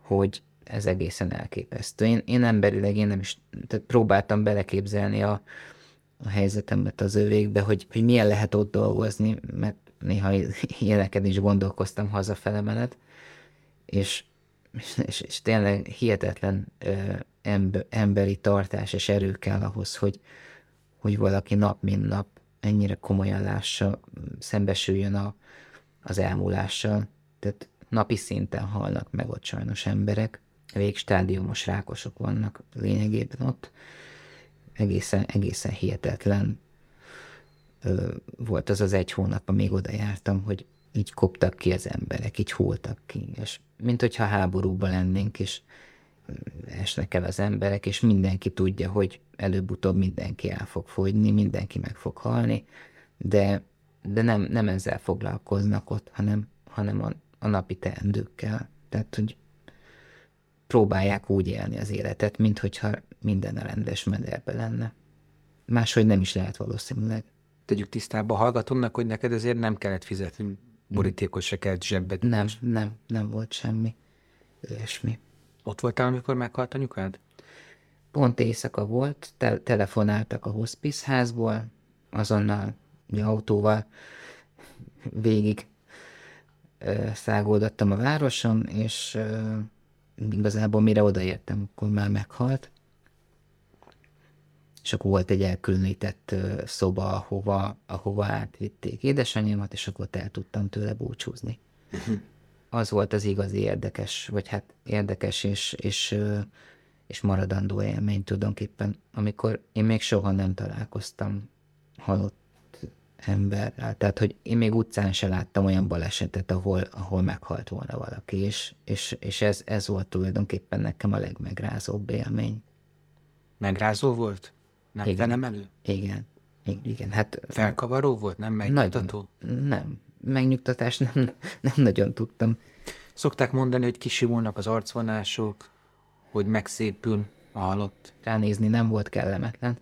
hogy ez egészen elképesztő. Én, én emberileg én nem is tehát próbáltam beleképzelni a, a helyzetemet az övékbe, hogy, hogy milyen lehet ott dolgozni, mert néha ilyeneket is gondolkoztam hazafele menet, és, és, és, tényleg hihetetlen ö, ember, emberi tartás és erő kell ahhoz, hogy, hogy valaki nap mint nap ennyire komolyan lássa, szembesüljön a, az elmúlással. Tehát napi szinten halnak meg ott sajnos emberek, végstádiumos rákosok vannak lényegében ott. Egészen, egészen hihetetlen ö, volt az az egy hónap, amíg oda jártam, hogy így koptak ki az emberek, így hultak ki, és mint hogyha háborúban lennénk, és esnek el az emberek, és mindenki tudja, hogy előbb-utóbb mindenki el fog fogyni, mindenki meg fog halni, de, de nem, nem ezzel foglalkoznak ott, hanem, hanem a, a napi teendőkkel. Tehát, hogy próbálják úgy élni az életet, mint hogyha minden a rendes mederbe lenne. Máshogy nem is lehet valószínűleg. Tegyük tisztába a hallgatónak, hogy neked ezért nem kellett fizetni, borítékot se kellett zsebbet. Nem, nem, nem volt semmi ilyesmi. Ott voltál, amikor meghalt anyukád? Pont éjszaka volt, te- telefonáltak a hospice házból, azonnal ugye, autóval végig ö, szágódottam a városon, és ö, igazából mire odaértem, akkor már meghalt. És akkor volt egy elkülönített szoba, ahova, ahova átvitték édesanyámat, és akkor ott el tudtam tőle búcsúzni. Az volt az igazi érdekes, vagy hát érdekes és, és, és maradandó élmény tulajdonképpen, amikor én még soha nem találkoztam halott emberrel. Tehát, hogy én még utcán se láttam olyan balesetet, ahol, ahol meghalt volna valaki, és, és, és ez, ez volt tulajdonképpen nekem a legmegrázóbb élmény. Megrázó volt? Nem Igen. felemelő? Igen. Igen, igen. hát Felkavaró volt? Nem megnyugtató? nagyon, nem, megnyugtatást nem, nem nagyon tudtam. Szokták mondani, hogy kisimulnak az arcvonások, hogy megszépül a halott. Ránézni nem volt kellemetlen,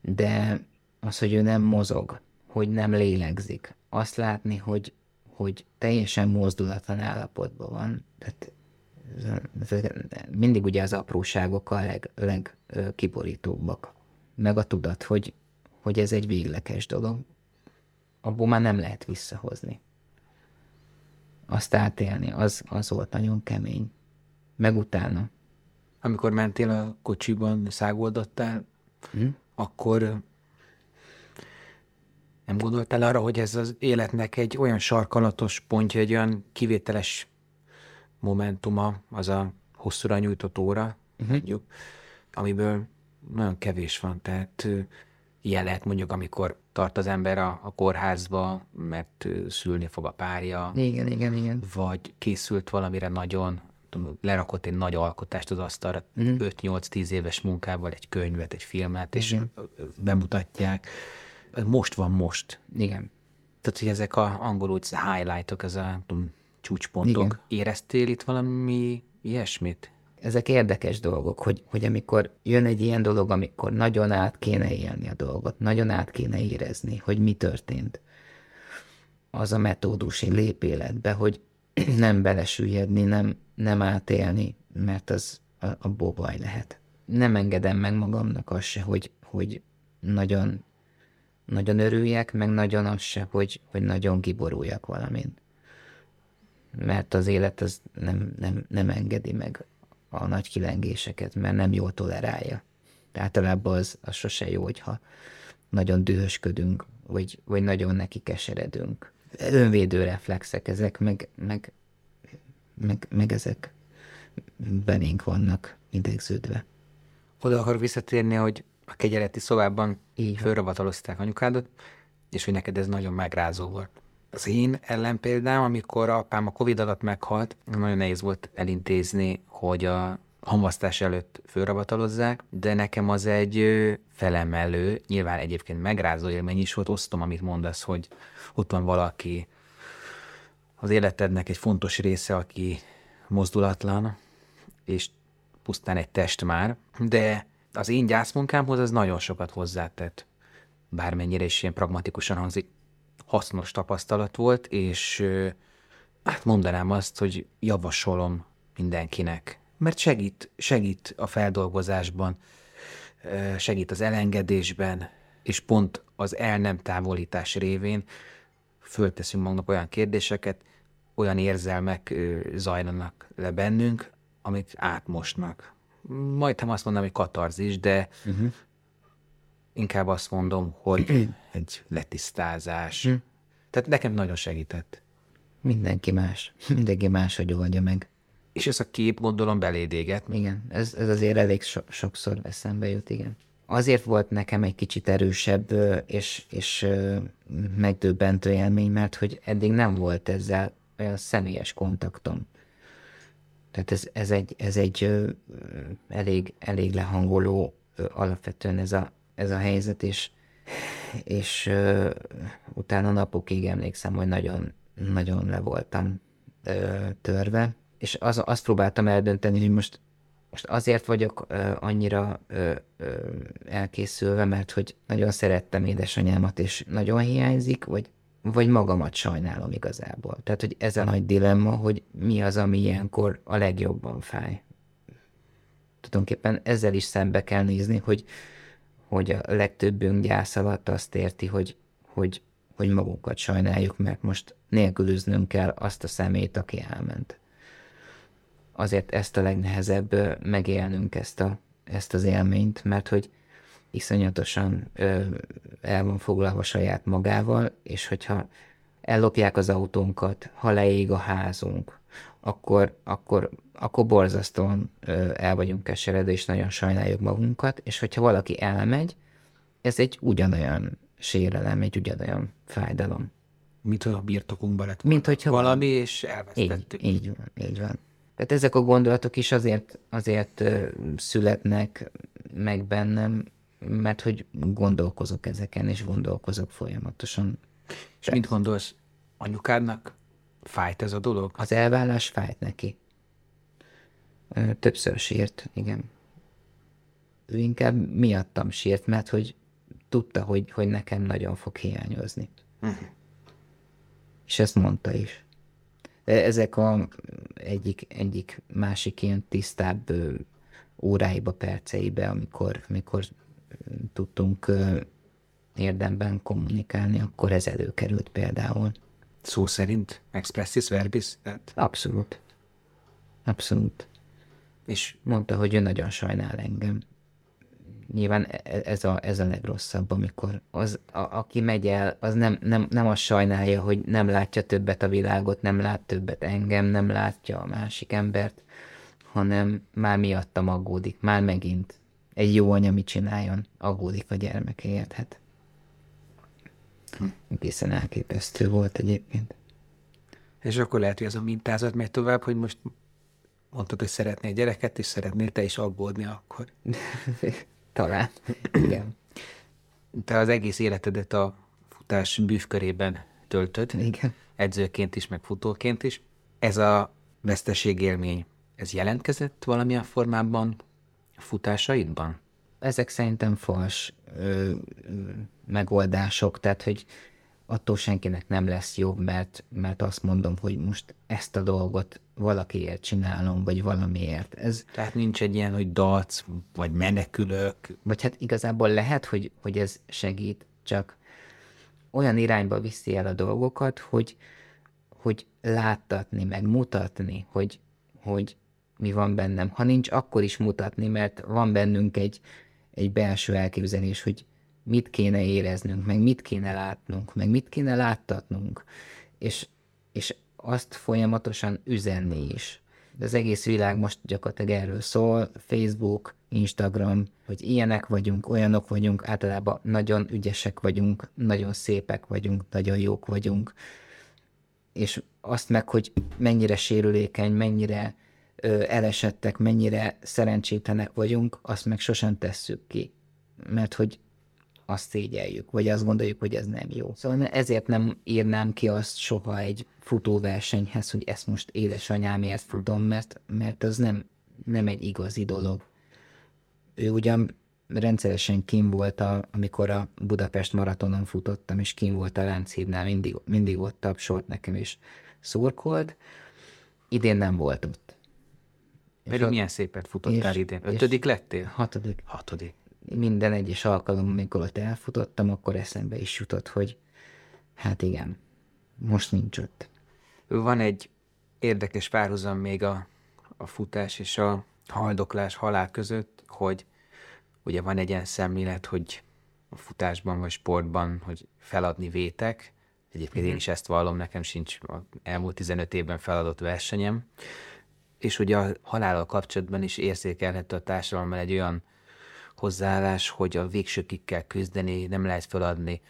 de az, hogy ő nem mozog, hogy nem lélegzik, azt látni, hogy, hogy teljesen mozdulatlan állapotban van, tehát mindig ugye az apróságok a leg, legkiborítóbbak. Meg a tudat, hogy, hogy ez egy végleges dolog. Abból már nem lehet visszahozni. Azt átélni, az, az volt nagyon kemény. Meg utána. Amikor mentél a kocsiban, szágoldottál, Hm? akkor nem gondoltál arra, hogy ez az életnek egy olyan sarkalatos pontja, egy olyan kivételes momentuma, az a hosszúra nyújtott óra, mondjuk, amiből nagyon kevés van. Tehát ilyen lehet mondjuk, amikor tart az ember a, a kórházba, mert szülni fog a párja, Igen, igen, igen. vagy készült valamire nagyon, tudom, lerakott egy nagy alkotást az asztalra, 5-8-10 éves munkával, egy könyvet, egy filmet, és Igen. bemutatják. Most van most. Igen. Tehát, hogy ezek a angolul úgy highlightok, ez a tudom, csúcspontok. Igen. Éreztél itt valami ilyesmit? Ezek érdekes dolgok, hogy, hogy amikor jön egy ilyen dolog, amikor nagyon át kéne élni a dolgot, nagyon át kéne érezni, hogy mi történt. Az a metódus, hogy lép életbe, hogy <clears throat> nem belesüllyedni, nem, nem átélni, mert az a, a baj lehet. Nem engedem meg magamnak azt se, hogy, hogy nagyon, nagyon örüljek, meg nagyon az se, hogy, hogy nagyon kiboruljak valamin. Mert az élet az nem, nem, nem engedi meg a nagy kilengéseket, mert nem jól tolerálja. Általában az, az sose jó, hogyha nagyon dühösködünk, vagy, vagy nagyon neki keseredünk. Önvédő reflexek ezek, meg, meg, meg, meg ezek belénk vannak idegződve. Oda akarok visszatérni, hogy a kegyeleti szobában így fölrabatalozták anyukádat, és hogy neked ez nagyon megrázó volt. Az én ellenpéldám, amikor apám a Covid alatt meghalt, nagyon nehéz volt elintézni, hogy a hamvasztás előtt fölrabatalozzák, de nekem az egy felemelő, nyilván egyébként megrázó élmény is volt, osztom, amit mondasz, hogy ott van valaki az életednek egy fontos része, aki mozdulatlan, és pusztán egy test már, de az én gyászmunkámhoz az nagyon sokat hozzátett. Bármennyire is ilyen pragmatikusan hangzik, hasznos tapasztalat volt, és hát mondanám azt, hogy javasolom mindenkinek, mert segít, segít a feldolgozásban, segít az elengedésben, és pont az el nem távolítás révén fölteszünk magunknak olyan kérdéseket, olyan érzelmek zajlanak le bennünk, amik átmosnak. Majdnem azt mondom, hogy katarzis, de uh-huh. Inkább azt mondom, hogy egy letisztázás. Uh-huh. Tehát nekem nagyon segített. Mindenki más. Mindenki más, hogy oldja meg. És ez a kép gondolom belédéget. Igen, ez, ez azért elég so- sokszor eszembe jut, igen. Azért volt nekem egy kicsit erősebb és, és megdöbbentő élmény, mert hogy eddig nem volt ezzel olyan személyes kontaktom. Tehát ez, ez egy, ez egy elég, elég lehangoló alapvetően ez a, ez a helyzet, és, és ö, utána napokig emlékszem, hogy nagyon, nagyon le voltam ö, törve, és az, azt próbáltam eldönteni, hogy most, most azért vagyok ö, annyira ö, ö, elkészülve, mert hogy nagyon szerettem édesanyámat, és nagyon hiányzik, vagy vagy magamat sajnálom igazából. Tehát, hogy ez a nagy dilemma, hogy mi az, ami ilyenkor a legjobban fáj. Tulajdonképpen ezzel is szembe kell nézni, hogy, hogy a legtöbbünk gyász alatt azt érti, hogy, hogy, hogy magunkat sajnáljuk, mert most nélkülöznünk kell azt a szemét, aki elment. Azért ezt a legnehezebb megélnünk ezt, a, ezt az élményt, mert hogy iszonyatosan ö, el van foglalva saját magával, és hogyha ellopják az autónkat, ha leég a házunk, akkor, akkor, akkor borzasztóan el vagyunk keseredve, és nagyon sajnáljuk magunkat, és hogyha valaki elmegy, ez egy ugyanolyan sérelem, egy ugyanolyan fájdalom. Mint hogy a birtokunkban lett Mint hogyha valami, és elvesztettük. Így, így van, így van. Tehát ezek a gondolatok is azért, azért születnek meg bennem, mert hogy gondolkozok ezeken, és gondolkozok folyamatosan. És mit gondolsz, anyukádnak fájt ez a dolog? Az elvállás fájt neki. Többször sírt, igen. Ő inkább miattam sírt, mert hogy tudta, hogy, hogy nekem nagyon fog hiányozni. Uh-huh. És ezt mondta is. De ezek a egyik, egyik másik ilyen tisztább óráiba, perceibe, amikor, amikor tudtunk érdemben kommunikálni, akkor ez előkerült például. Szó szerint? Expressis verbis? Tehát... Abszolút. Abszolút. És mondta, hogy ő nagyon sajnál engem. Nyilván e, ez a, ez a legrosszabb, amikor az, a, aki megy el, az nem, nem, nem azt sajnálja, hogy nem látja többet a világot, nem lát többet engem, nem látja a másik embert, hanem már miattam aggódik, már megint egy jó anya mit csináljon, aggódik a gyermekeért, hát. Egészen elképesztő volt egyébként. És akkor lehet, hogy ez a mintázat megy tovább, hogy most mondtad, hogy szeretnél gyereket, és szeretnél te is aggódni akkor. <laughs> Talán, igen. Te az egész életedet a futás bűvkörében töltöd. Igen. Edzőként is, meg futóként is. Ez a veszteségélmény, ez jelentkezett valamilyen formában a futásaidban? Ezek szerintem fals ö, ö, megoldások, tehát hogy attól senkinek nem lesz jobb, mert, mert azt mondom, hogy most ezt a dolgot valakiért csinálom, vagy valamiért. Ez, Tehát nincs egy ilyen, hogy dac, vagy menekülök. vagy hát igazából lehet, hogy, hogy ez segít, csak olyan irányba viszi el a dolgokat, hogy, hogy láttatni, meg mutatni, hogy, hogy mi van bennem. Ha nincs, akkor is mutatni, mert van bennünk egy, egy belső elképzelés, hogy mit kéne éreznünk, meg mit kéne látnunk, meg mit kéne láttatnunk, és, és azt folyamatosan üzenni is. De az egész világ most gyakorlatilag erről szól, Facebook, Instagram, hogy ilyenek vagyunk, olyanok vagyunk, általában nagyon ügyesek vagyunk, nagyon szépek vagyunk, nagyon jók vagyunk, és azt meg, hogy mennyire sérülékeny, mennyire elesettek, mennyire szerencsétlenek vagyunk, azt meg sosem tesszük ki. Mert hogy azt szégyeljük, vagy azt gondoljuk, hogy ez nem jó. Szóval ezért nem írnám ki azt soha egy futóversenyhez, hogy ezt most édesanyámért futom, mert, mert az nem, nem egy igazi dolog. Ő ugyan rendszeresen kim volt, a, amikor a Budapest maratonon futottam, és kim volt a Lánchídnál, mindig, mindig ott tapsolt nekem, és szurkolt. Idén nem volt ott. Pedig milyen szépet futottál és- idén. Ötödik lettél? Hatodik. Hatodik. Minden egyes alkalom, amikor ott elfutottam, akkor eszembe is jutott, hogy hát igen, most nincs ott. Van egy érdekes párhuzam még a, a futás és a haldoklás halál között, hogy ugye van egy ilyen szemlélet, hogy a futásban vagy sportban, hogy feladni vétek. Egyébként én is ezt vallom, nekem sincs elmúlt 15 évben feladott versenyem. És ugye a halállal kapcsolatban is érzékelhető a társadalomban egy olyan hozzáállás, hogy a végsőkig kell küzdeni, nem lehet feladni.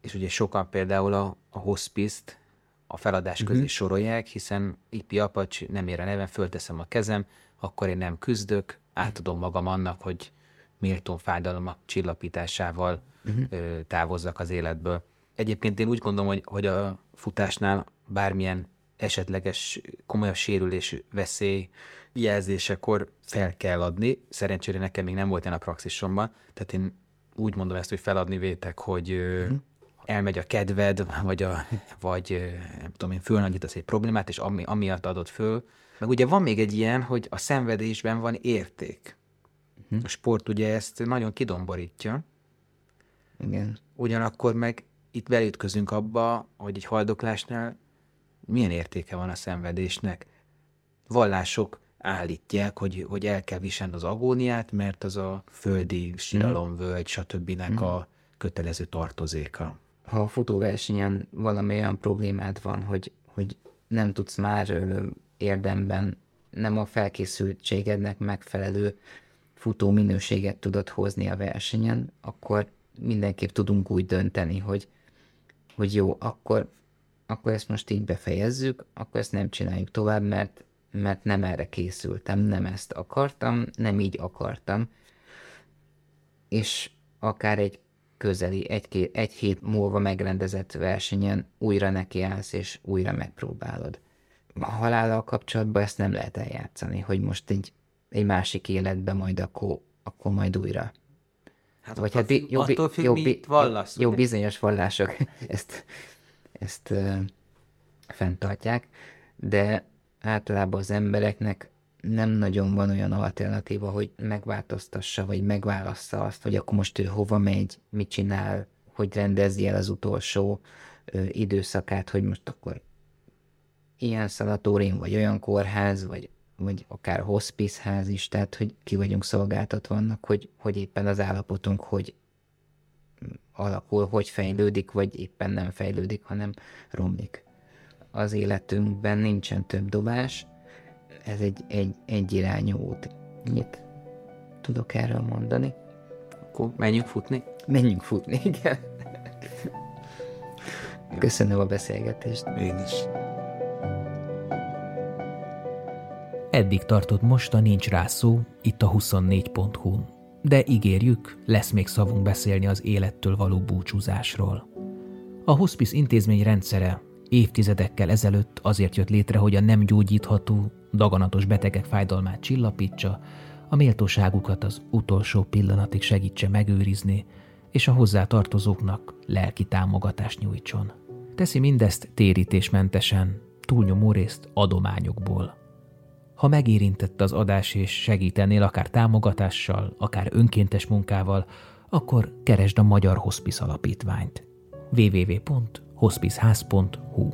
És ugye sokan például a, a hospice-t a feladás közé uh-huh. sorolják, hiszen ipi apacs, nem ér a nevem, fölteszem a kezem, akkor én nem küzdök, átadom magam annak, hogy méltón fájdalom csillapításával uh-huh. ö, távozzak az életből. Egyébként én úgy gondolom, hogy, hogy a futásnál bármilyen esetleges komolyabb sérülés veszély jelzésekor fel kell adni. Szerencsére nekem még nem volt ilyen a praxisomban, tehát én úgy mondom ezt, hogy feladni vétek, hogy ö, elmegy a kedved, vagy, a, vagy nem tudom én, fölnagyítasz egy problémát, és ami, amiatt adod föl. Meg ugye van még egy ilyen, hogy a szenvedésben van érték. A sport ugye ezt nagyon kidomborítja, Igen. ugyanakkor meg itt belütközünk abba, hogy egy haldoklásnál milyen értéke van a szenvedésnek. Vallások állítják, hogy, hogy el kell viselni az agóniát, mert az a földi síralomvölgy, stb. a kötelező tartozéka. Ha a futóversenyen valami olyan problémád van, hogy, hogy nem tudsz már érdemben, nem a felkészültségednek megfelelő futó minőséget tudod hozni a versenyen, akkor mindenképp tudunk úgy dönteni, hogy, hogy jó, akkor, akkor ezt most így befejezzük, akkor ezt nem csináljuk tovább, mert, mert nem erre készültem, nem ezt akartam, nem így akartam, és akár egy közeli, egy, egy hét múlva megrendezett versenyen újra nekiállsz, és újra megpróbálod. A halállal kapcsolatban ezt nem lehet eljátszani, hogy most egy, egy másik életben majd akkor, akkor majd újra. Hát Vagy hát bi- jó, attól függ, jó, mit bi- vallasz. jó, bizonyos vallások ezt, ezt uh, fenntartják, de általában az embereknek nem nagyon van olyan alternatíva, hogy megváltoztassa, vagy megválassza azt, hogy akkor most ő hova megy, mit csinál, hogy rendezi el az utolsó ö, időszakát, hogy most akkor ilyen szanatórium, vagy olyan kórház, vagy, vagy akár hospice ház is, tehát hogy ki vagyunk szolgáltatva annak, hogy, hogy éppen az állapotunk, hogy alakul, hogy fejlődik, vagy éppen nem fejlődik, hanem romlik. Az életünkben nincsen több dobás, ez egy, egy, egy irányú út. Mit tudok erről mondani? Akkor menjünk futni. Menjünk futni, <laughs> igen. Köszönöm a beszélgetést. Én is. Eddig tartott most a Nincs rá szó, itt a 24.hu-n. De ígérjük, lesz még szavunk beszélni az élettől való búcsúzásról. A hospice intézmény rendszere évtizedekkel ezelőtt azért jött létre, hogy a nem gyógyítható, daganatos betegek fájdalmát csillapítsa, a méltóságukat az utolsó pillanatig segítse megőrizni, és a hozzá tartozóknak lelki támogatást nyújtson. Teszi mindezt térítésmentesen, túlnyomó részt adományokból. Ha megérintett az adás és segítenél akár támogatással, akár önkéntes munkával, akkor keresd a Magyar Hospice Alapítványt. www.hospiceház.hu